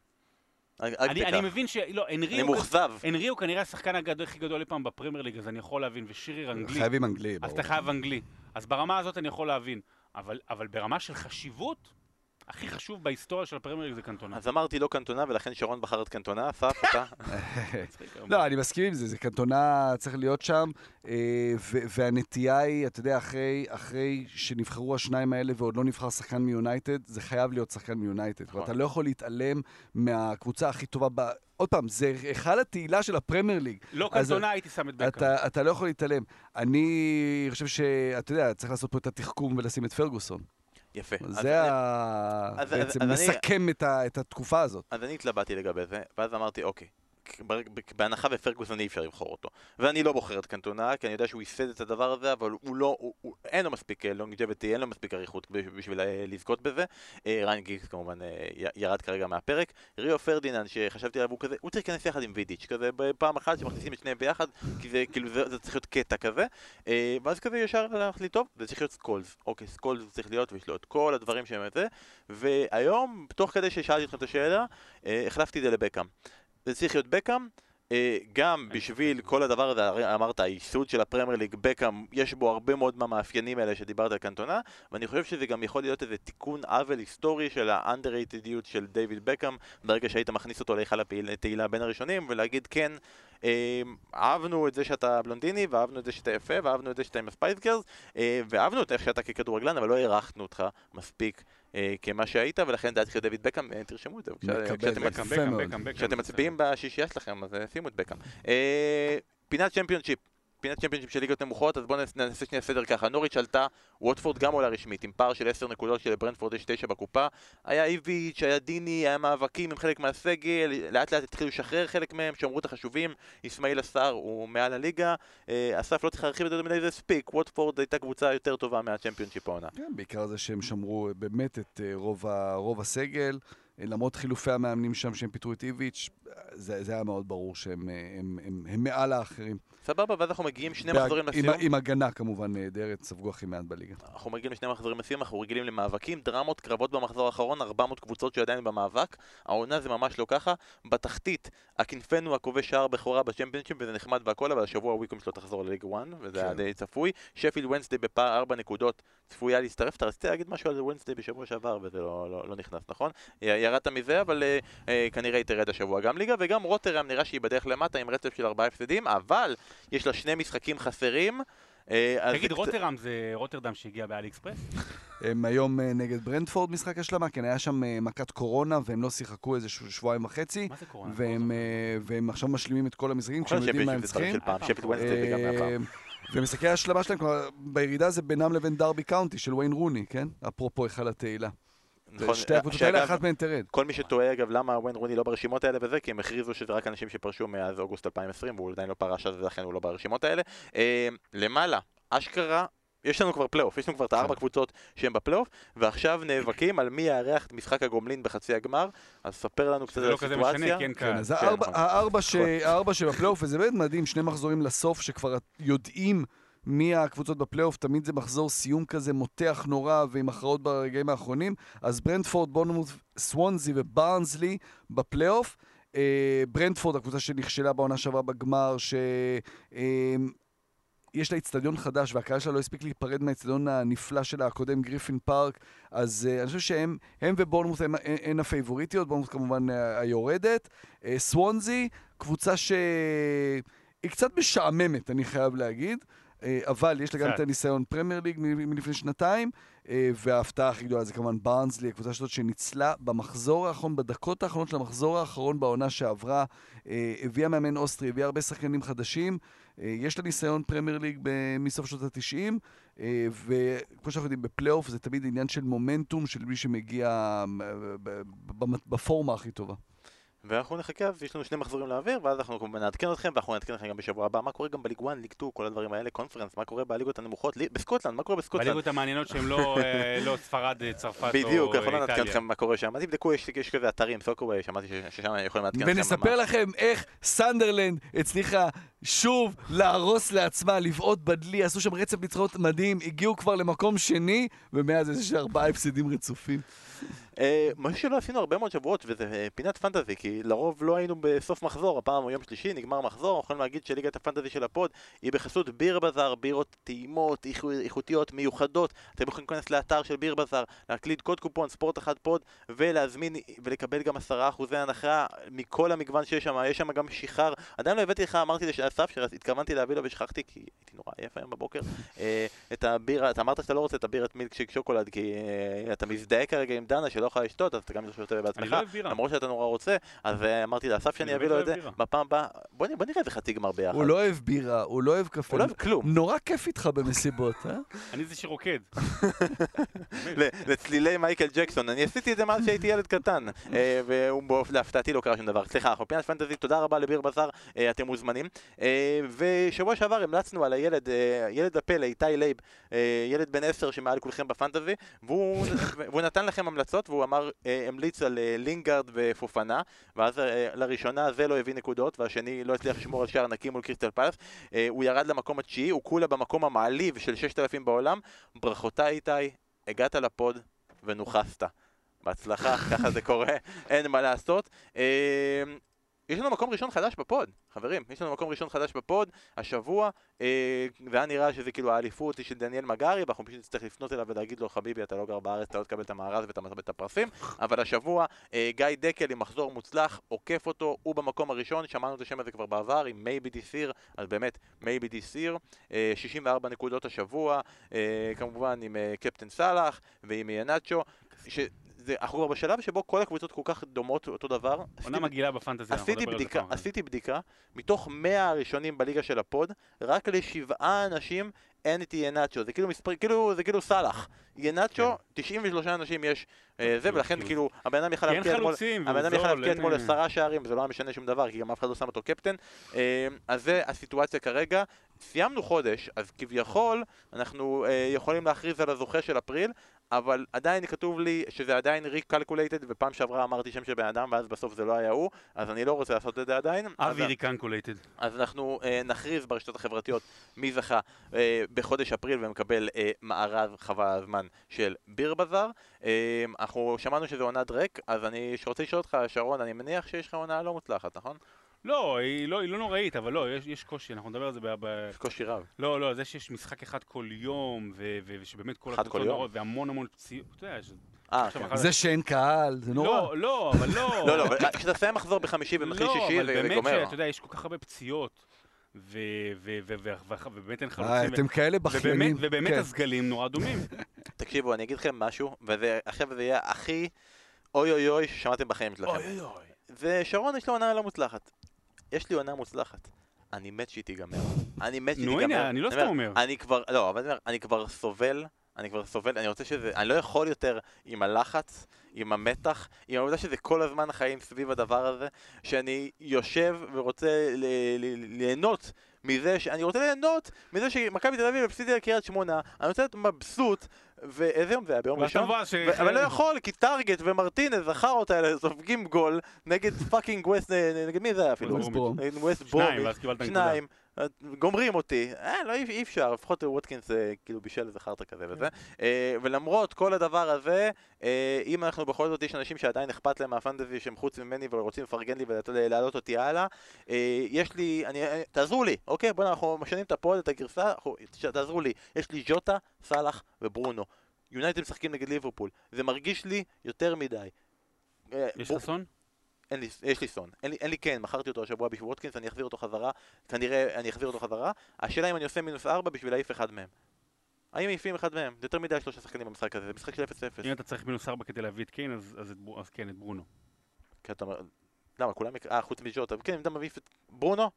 אני, אני מבין ש... לא, הנרי אני מאוכזב. הנרי הוא כנראה השחקן הגדול, הכי גדול אי פעם בפרמייר ליג, אז אני יכול להבין, ושירר אנגלי. חייבים אנגלי, ברור. אז אתה חייב אנגלי. אז ברמה הזאת אני יכול להבין. אבל, אבל ברמה של חשיבות, הכי חשוב בהיסטוריה של הפרמייר זה קנטונה. אז אמרתי לא קנטונה, ולכן שרון בחר את קנטונה, אסף, אתה? לא, אני מסכים עם זה, זה קנטונה צריך להיות שם, אה, והנטייה היא, אתה יודע, אחרי שנבחרו השניים האלה ועוד לא נבחר שחקן מיונייטד, זה חייב להיות שחקן מיונייטד. נכון. ואתה לא יכול להתעלם מהקבוצה הכי טובה ב... עוד פעם, זה היכל התהילה של הפרמייר ליג. לא קנטונה, הייתי שם את בקאם. אתה, אתה לא יכול להתעלם. אני חושב שאתה יודע, צריך לעשות פה את התחכום ולשים את פרגוסון. יפה. זה ה... בעצם מסכם את התקופה הזאת. אז אני התלבטתי לגבי זה, ואז אמרתי, אוקיי, בהנחה שפרגוסון אי אפשר לבחור אותו. ואני לא בוחר את קנטונה, כי אני יודע שהוא ייסד את הדבר הזה, אבל הוא לא, הוא, הוא, אין לו מספיק longevity, אין לו מספיק אריכות בשביל אה, לזכות בזה. אה, ריין גיגס כמובן אה, ירד כרגע מהפרק. ריו פרדינן, שחשבתי עליו, הוא כזה, הוא צריך להיכנס יחד עם וידיץ', כזה בפעם אחת שמכניסים את שניהם ביחד, כי זה כאילו זה, זה צריך להיות קטע כזה. ואז כזה ישר הלך לי טוב, זה צריך להיות סקולס. אוקיי, סקולס צריך להיות, ויש לו את כל הדברים שהם את זה. והיום, תוך כדי ששאלתי אתכם את השאלה, החלפתי את זה לבקאם. זה צריך להיות בקאם. אה, גם בשביל כל הדבר הזה, אמרת, הייסוד של הפרמייר ליג בקאם, יש בו הרבה מאוד מהמאפיינים האלה שדיברת על קנטונה, ואני חושב שזה גם יכול להיות איזה תיקון עוול היסטורי של האנדררייטדיות של דיוויד בקאם, ברגע שהיית מכניס אותו להיכל התהילה בין הראשונים, ולהגיד כן, אה, אהבנו את זה שאתה בלונדיני, ואהבנו את זה שאתה יפה, ואהבנו את זה שאתה עם ה Spice Girls, אה, ואהבנו את איך שאתה ככדורגלן, אבל לא הערכנו אותך מספיק כמה שהיית, ולכן צריך להיות דויד בקאם, אה, תרשמו את זה. כשאתם מצביעים בשישייה שלכם, אז אה, שימו את בקאם. פינת צ'מפיונשיפ. פינת צ'מפיונשיפ של ליגות נמוכות, אז בואו נעשה שנייה סדר ככה. נוריץ' עלתה, ווטפורד גם עולה רשמית, עם פער של 10 נקודות שלברנדפורד יש 9 בקופה. היה איביץ', היה דיני, היה מאבקים עם חלק מהסגל, לאט לאט התחילו לשחרר חלק מהם, שמרו את החשובים. אסמאעיל עשר הוא מעל הליגה. אה, אסף לא צריך להרחיב את זה מדי, זה ספיק. ווטפורד הייתה קבוצה יותר טובה מהצ'מפיונשיפ העונה. כן, בעיקר זה שהם שמרו באמת את אה, רוב, רוב הסגל. למרות חילופי המאמנים שם שהם פיטרו את איביץ', זה, זה היה מאוד ברור שהם הם, הם, הם, הם מעל האחרים. סבבה, ואז אנחנו מגיעים שני בהג... מחזורים לסיום. עם, עם הגנה כמובן נהדרת, ספגו הכי מעט בליגה. אנחנו מגיעים לשני מחזורים לסיום, אנחנו רגילים למאבקים, דרמות, קרבות במחזור האחרון, 400 קבוצות שעדיין במאבק. העונה זה ממש לא ככה. בתחתית, הכנפנו הכובש שער בכורה בצ'מפיונשיפ, וזה נחמד והכל, אבל השבוע הוויקום שלו תחזור לליג 1, וזה היה כן. די צפוי. שפיל וונסדי בפער 4 נקודות צפויה להצטרף. אתה רצית להגיד משהו על וונסדי בשבוע שעבר, וזה לא, לא, לא נכנס, נכון? ירדת מזה, אבל אה, אה, כנראה היא תרד השבוע גם ליגה, וגם רוטרם נראה שהיא בדרך למטה עם רצף של ארבעה הפסדים, אבל יש לה שני משחקים חסרים. אה, תגיד, רוטרם זה רוטרדם שהגיע באלי אקספרס? הם היום אה, נגד ברנדפורד משחק השלמה, כן, היה שם אה, מכת קורונה והם לא שיחקו איזה שבועיים וחצי. מה זה קורונה? והם עכשיו משלימים את כל המשחקים כשהם יודעים מה הם צריכים. ומשחקי ההשלמה שלהם, כלומר, בירידה זה בינם לבין דרבי קאונטי של ויין רוני, כן? אפרופו היכל התהילה. נכון, שתי הקבוצות האלה, אחת מהן תרד. כל מי שטועה, אגב, למה ווין רוני לא ברשימות האלה וזה, כי הם הכריזו שזה רק אנשים שפרשו מאז אוגוסט 2020, והוא עדיין לא פרש אז ולכן הוא לא ברשימות האלה. אה, למעלה, אשכרה, יש לנו כבר פלייאוף, יש לנו כבר את הארבע כן. קבוצות שהן בפלייאוף, ועכשיו נאבקים על מי יארח את משחק הגומלין בחצי הגמר, אז ספר לנו קצת על הסיטואציה. זה לא כזה משנה, כן, כן. אז הארבע נכון. שבפלייאוף, וזה באמת מדהים, שני מחזורים לסוף, שכבר יודעים מי הקבוצות בפלייאוף, תמיד זה מחזור סיום כזה מותח נורא ועם הכרעות ברגעים האחרונים. אז ברנדפורד, בורנמוט, סוונזי וברנסלי בפלייאוף. אה, ברנדפורד, הקבוצה שנכשלה בעונה שעברה בגמר, ש... אה, יש לה איצטדיון חדש והקהל שלה לא הספיק להיפרד מהאיצטדיון הנפלא שלה הקודם, גריפין פארק, אז אה, אני חושב שהם הם ובורנמוט הם, הן הפייבוריטיות, בורנמוט כמובן אה, היורדת. אה, סוונזי, קבוצה שהיא קצת משעממת, אני חייב להגיד. אה, אבל יש לה גם קצת. את הניסיון פרמייר ליג מלפני שנתיים, אה, וההפתעה הכי גדולה זה כמובן בארנסלי, הקבוצה הזאת שניצלה במחזור האחרון, בדקות האחרונות של המחזור האחרון בעונה שעברה, אה, הביאה מאמן אוסטרי, הביאה הרבה שחקנים חדשים, יש לה ניסיון פרמייר ליג מסוף שנות ה-90, וכמו שאנחנו יודעים, בפלייאוף זה תמיד עניין של מומנטום של מי שמגיע בפורמה הכי טובה. ואנחנו נחכה, יש לנו שני מחזורים להעביר, ואז אנחנו כמובן נעדכן אתכם, ואנחנו נעדכן אתכם גם בשבוע הבא, מה קורה גם בליג 1, ליג 2, כל הדברים האלה, קונפרנס, מה קורה בליגות הנמוכות, בסקוטלנד, מה קורה בסקוטלנד? בליגות המעניינות שהן לא, אה, לא ספרד, אה, צרפת או בדיוק, אנחנו לא איטליה. נעדכן אתכם מה קורה שם, אז תבדקו, יש יש כזה אתרים, סוקווי, שמעתי ש- ששם יכולים לעדכן אתכם. ונספר לכם איך סנדרלנד הצליחה שוב להרוס לעצמה, לבעוט בדלי, עשו שם רצף ניצחונות מדהים, הגיעו כבר למקום שני, ומאז יש ארבעה הפסדים רצופים. אה, משהו שלא עשינו הרבה מאוד שבועות, וזה אה, פינת פנטזי, כי לרוב לא היינו בסוף מחזור, הפעם הוא יום שלישי, נגמר מחזור, אנחנו יכולים להגיד שליגת הפנטזי של ה pod היא בחסות ביר בזאר, בירות טעימות, איכו- איכותיות, מיוחדות, אתם יכולים להיכנס לאתר של ביר בזאר, להקליד קוד קופון ספורט אחד pod, ולהזמין ולקבל גם עשרה אחוזי הנחה מכל המגוון שיש שם, יש שם גם שיכר, עדיין לא הבאתי לך, אמרתי לאסף שהתכוונתי להביא לו ושכחתי, כי הייתי נורא עייף היום בבוקר, אה, את הבירה, אתה אמרת שאתה לא רוצה את הבירת מילקשיק שוקולד, כי אתה מזדהה כרגע עם דנה שלא יכולה לשתות, אז אתה גם שותה אני בעצמך, לא אוהב בירה. למרות שאתה נורא רוצה, אז אה, אמרתי לאסף שאני אני אביא באמת לו את לא זה. בפעם הבאה, בוא נראה איזה חצי גמר ביחד. הוא לא אוהב בירה, הוא לא אוהב קפה. הוא לא אוהב כלום. נורא כיף איתך במסיבות, אה? אני זה שרוקד. לצלילי מייקל ג'קסון, אני עשיתי את זה מאז שהייתי ילד קטן, אה, ולהפתעתי לא קרה שום דבר. סליחה, אנחנו פינת פנטזי, תודה רבה לביר בזאר, אה, אתם מוזמנים. ושבוע שעבר המלצנו על הילד, ילד הפלא, איתי לייב, ילד בן עשר שמעל כולכם בפנטזי, והוא והוא נתן לכם המלצות, והוא אמר, אה, המליץ על אה, לינגארד ופופנה, ואז אה, לראשונה זה לא הביא נקודות, והשני לא הצליח לשמור על שער נקי מול קריסטל פלס. אה, הוא ירד למקום התשיעי, הוא כולה במקום המעליב של 6,000 בעולם. ברכותיי איתי, הגעת ל pod ונוחסת. בהצלחה, ככה זה קורה, אין מה לעשות. יש לנו מקום ראשון חדש ב pod, חברים, יש לנו מקום ראשון חדש ב pod, השבוע, אה, זה היה נראה שזה כאילו האליפות היא של דניאל מגרי, ואנחנו פשוט נצטרך לפנות אליו ולהגיד לו, חביבי, אתה לא גר בארץ, אתה לא תקבל את המארז ואת הפרסים, אבל השבוע, אה, גיא דקל עם מחזור מוצלח, עוקף אותו, הוא במקום הראשון, שמענו את השם הזה כבר בעבר, עם maybe this year, אז באמת, maybe this year, אה, 64 נקודות השבוע, אה, כמובן עם אה, קפטן סאלח ועם ינאצ'ו, שזה, אנחנו כבר בשלב שבו כל הקבוצות כל כך דומות אותו דבר. עונה מגעילה בפנטזי, אנחנו נדבר על זה בדיקה, פעם. עשיתי בדיקה, מתוך 100 הראשונים בליגה של הפוד, רק לשבעה אנשים אין את ינאצ'ו, זה כאילו מספר, כאילו, זה כאילו סאלח. ינאצ'ו, 93 אנשים יש אה, זה, כאילו, ולכן כאילו. הבן אדם יכל להבקיע אתמול, הבן אדם יכל זול, להבקיע אתמול עשרה שערים, וזה לא היה משנה שום דבר, כי גם אף אחד לא שם אותו קפטן. אה, אז זה הסיטואציה כרגע. סיימנו חודש, אז כביכול אנחנו אה, יכולים להכריז על הזוכה של אפריל, אבל עדיין כתוב לי שזה עדיין recalculated, ופעם שעברה אמרתי שם של בן אדם, ואז בסוף זה לא היה הוא, אז אני לא רוצה לעשות את זה עדיין. אבי recalculated. אז אנחנו אה, נכריז ברשתות החברתיות מי זכה אה, בחודש אפריל ומקבל אה, מארז חבל על הזמן של ביר בזאר. אה, אנחנו שמענו שזה עונת ריק, אז אני רוצה לשאול אותך, שרון, אני מניח שיש לך עונה לא מוצלחת, נכון? לא, היא לא היא לא נוראית, אבל לא, יש- יש קושי, אנחנו נדבר על זה ב... ב- יש קושי רב. לא, לא, זה שיש משחק אחד כל יום, ו- ו- ושבאמת כל הקבוצות? נוראות, והמון המון פציעות, אתה יודע, ש- אה, כן. זה שאין קהל, זה נורא. לא, לא, אבל לא. לא, לא, אבל כשאתה מסיים מחזור בחמישי ומתחיל לא, שישי, אבל זה זה באמת גומר. שאתה יודע, יש כל כך הרבה פציעות, ובאמת אין אה, חלוצים, אתם כאלה בכיינים. ובאמת כן. הסגלים נורא דומים. תקשיבו, אני אגיד לכם משהו, ועכשיו זה יהיה הכי אוי אוי אוי ששמעתם בחיים שלכם. אוי אוי. ושרון יש לו עונה לא מוצלחת. יש לי עונה מוצלחת. אני מת שהיא תיגמר. אני מת שהיא נו, תיגמר. הנה, אני לא סתם אומר. אני כבר, לא, אבל אני כבר סובל, אני כבר סובל, אני רוצה שזה, אני לא יכול יותר עם הלחץ, עם המתח, עם העובדה שזה כל הזמן חיים סביב הדבר הזה, שאני יושב ורוצה ליהנות מזה, ש... אני רוצה ליהנות מזה שמכבי תל אביב הפסידה לקריית שמונה, אני רוצה להיות מבסוט, ואיזה יום זה היה? ביום ראשון? ש- ו- אבל לא יכול, כי טארגט ומרטינז, החארות האלה, סופגים גול נגד fucking ווסט, נגד מי זה היה אפילו? ווסט ברום. שניים, גומרים אותי, אה, לא, אי אפשר, לפחות ווטקינס אה, כאילו בישל איזה חרטא כזה וזה. אה, ולמרות כל הדבר הזה, אה, אם אנחנו בכל זאת, יש אנשים שעדיין אכפת להם מהפנטזי שהם חוץ ממני ורוצים לפרגן לי ולהעלות אותי הלאה, אה, יש לי, אני, תעזרו לי, אוקיי? בוא'נה, אנחנו משנים את ה pod, את הגרסה, תעזרו לי. יש לי ז'וטה, סאלח וברונו. יונייטד משחקים נגד ליברפול. זה מרגיש לי יותר מדי. יש חסון? אין לי, יש לי סון. אין לי, אין לי כן, מכרתי אותו השבוע בשביל ווטקינס, אני אחזיר אותו חזרה, כנראה אני אחזיר אותו חזרה. השאלה אם אני עושה מינוס 4 בשביל להעיף אחד מהם. האם מעיפים אחד מהם? זה יותר מדי שלושה שחקנים במשחק הזה, זה משחק של 0-0. אם אתה צריך מינוס 4 כדי להביא את קיין, אז, אז, את, אז כן, את ברונו. כי אתה אומר, למה, כולם, אה, חוץ מג'וטה, כן, אם אתה מעיף את ברונו,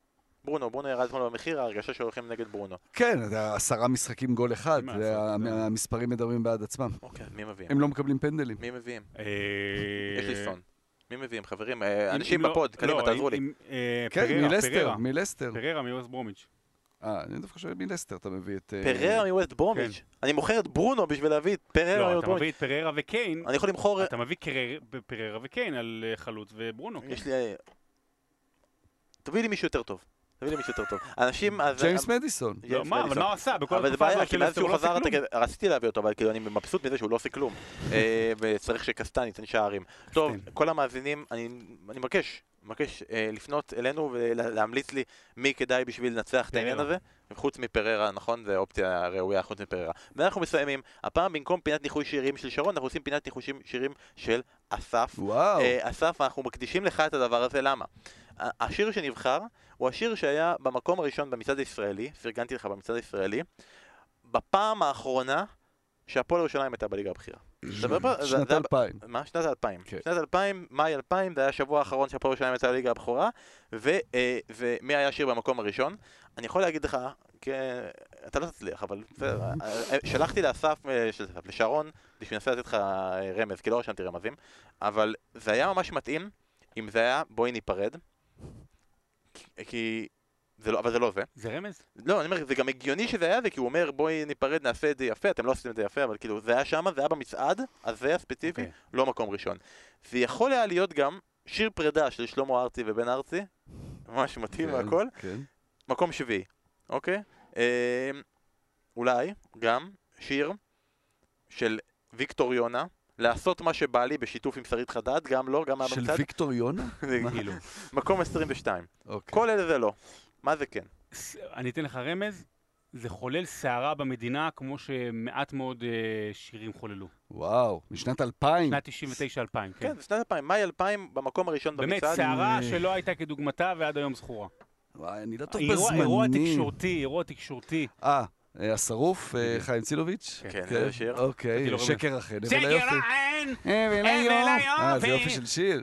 ברונו, ברונו ירד אתמול במחיר, ההרגשה שהולכים נגד ברונו. כן, זה עשרה משחקים גול אחד, המספרים מדברים בעד עצמם. אוקיי, מי מביאים? הם לא מקבלים פנדלים. מי מביאים? אה, יש לי סון. מי מביאים, חברים? אה, אנשים לא- בפוד, קדימה, לא, תעזרו לי. אה, כן, מלסטר. מלסטר. פררה מיורס ברומיץ'. אה, אני דווקא חושב מלסטר אתה מביא את... אה, פררה מווסט ברומיץ'. אני מוכר את ברונו בשביל להביא את פררה לא, מווסט אתה ברומיץ'. מביא את פררה וקיין, אני יכול למכור... אתה מביא פררה וקיין על חלוץ וברונו. כן. יש לי... תביא לי מישהו יותר טוב. תביא לי מישהו יותר טוב. אנשים... ג'יימס מדיסון. לא, ג'יימס מה, אבל מדיסון. מה הוא עשה? בכל אבל זה התקופה הזאת שהוא הוא לא עושה כלום. רציתי להביא אותו, אבל כאילו אני מבסוט מזה שהוא לא עושה כלום. אה, וצריך שקסטן ייתן שערים. טוב, קסטן. כל המאזינים, אני אני מבקש, מבקש אה, לפנות אלינו ולהמליץ לי מי כדאי בשביל לנצח את העניין. הזה. חוץ מפררה, נכון? זו אופציה ראויה חוץ מפררה. ואנחנו מסיימים, הפעם במקום פינת ניחוש שירים של שרון, אנחנו עושים פינת ניחושים שירים של אסף. וואו. אה, אסף, אנחנו מקדישים לך את הדבר הזה, למה? השיר שנבחר הוא השיר שהיה במקום הראשון במצעד הישראלי, פרגנתי לך במצעד הישראלי, בפעם האחרונה שהפועל ירושלים הייתה בליגה הבכירה. שנת זה- 2000. מה? שנת 2000. כן. שנת 2000, מאי 2000, זה היה השבוע האחרון שהפועל ירושלים יצאה לליגה הבכורה, ו- אה, ומי היה השיר במקום הראשון? אני יכול להגיד לך, כי אתה לא תצליח, אבל אה, אה, שלחתי לאסף, לשרון, בשביל לנסות לתת לך רמז, כי לא רשמתי רמזים, אבל זה היה ממש מתאים אם זה היה בואי ניפרד, כי-. זה לא, אבל זה לא זה. זה רמז? לא, אני אומר, זה גם הגיוני שזה היה זה, כי הוא אומר בואי ניפרד, נעשה את זה יפה, אתם לא עשיתם את זה יפה, אבל כאילו, זה היה שם, זה היה במצעד, הזה הספציפי, אוקיי. לא מקום ראשון. זה יכול היה להיות גם שיר פרידה של שלמה ארצי ובן ארצי, ממש מתאים כן, והכל, כן. מקום שביעי, אוקיי? אה, אולי גם שיר של ויקטור יונה, לעשות מה שבא לי בשיתוף עם שרית חדד, גם לא, גם היה של ויקטור יונה? זה כאילו. מקום 22. אוקיי. כל אלה זה לא. מה זה כן? אני אתן לך רמז, זה חולל סערה במדינה כמו שמעט מאוד אה, שירים חוללו. וואו, משנת 2000. שנת 99-2000, כן. כן, זה שנת 2000, מאי 2000 במקום הראשון באמת, במצעד. סערה אה. שלא הייתה כדוגמתה ועד היום זכורה. וואי, אני לא טוב אירוע אירוע בזמנים. תקשורתי, אירוע תקשורתי. אה, השרוף, אה. חיים צילוביץ'? כן, זה שיר. אוקיי, לו רמז. שקר אחר. שקר הבל היופי. אה, זה. יופי של שיר.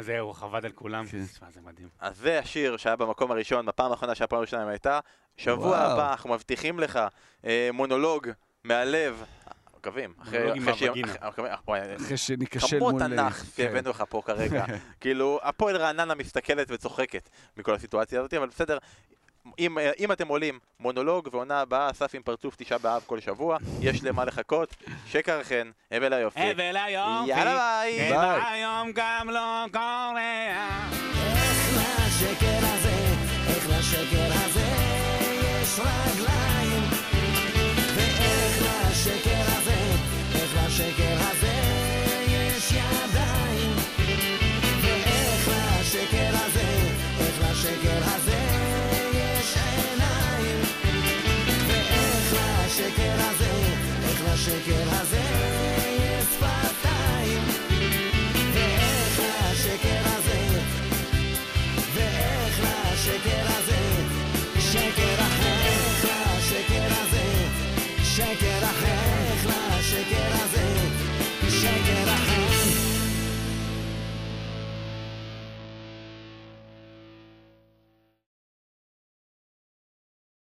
זה הוא עבד על כולם. כן. תשמע, זה מדהים. אז זה השיר שהיה במקום הראשון, בפעם האחרונה שהפעם הראשונה הייתה. שבוע. הבא אנחנו מבטיחים לך אה, מונולוג מהלב. מקווים. אחרי- אה, שניכשל כמות מול... תנ"ך כן. שהבאנו לך פה כרגע. כאילו, הפועל רעננה מסתכלת וצוחקת מכל הסיטואציה הזאת, אבל בסדר. אם, אה, אם אתם עולים, מונולוג ועונה הבאה, אסף עם פרצוף תשעה באב כל שבוע, יש למה לחכות, שקר חן, הבל היופי. הבל היופי. יאללה ביי. ביי. היום גם לא קורע. איך לשקר הזה, איך לשקר הזה, יש רגליים. ואיך לשקר הזה, איך לשקר הזה, יש הזה, איך לשקר הזה. השקר הזה יש שפתיים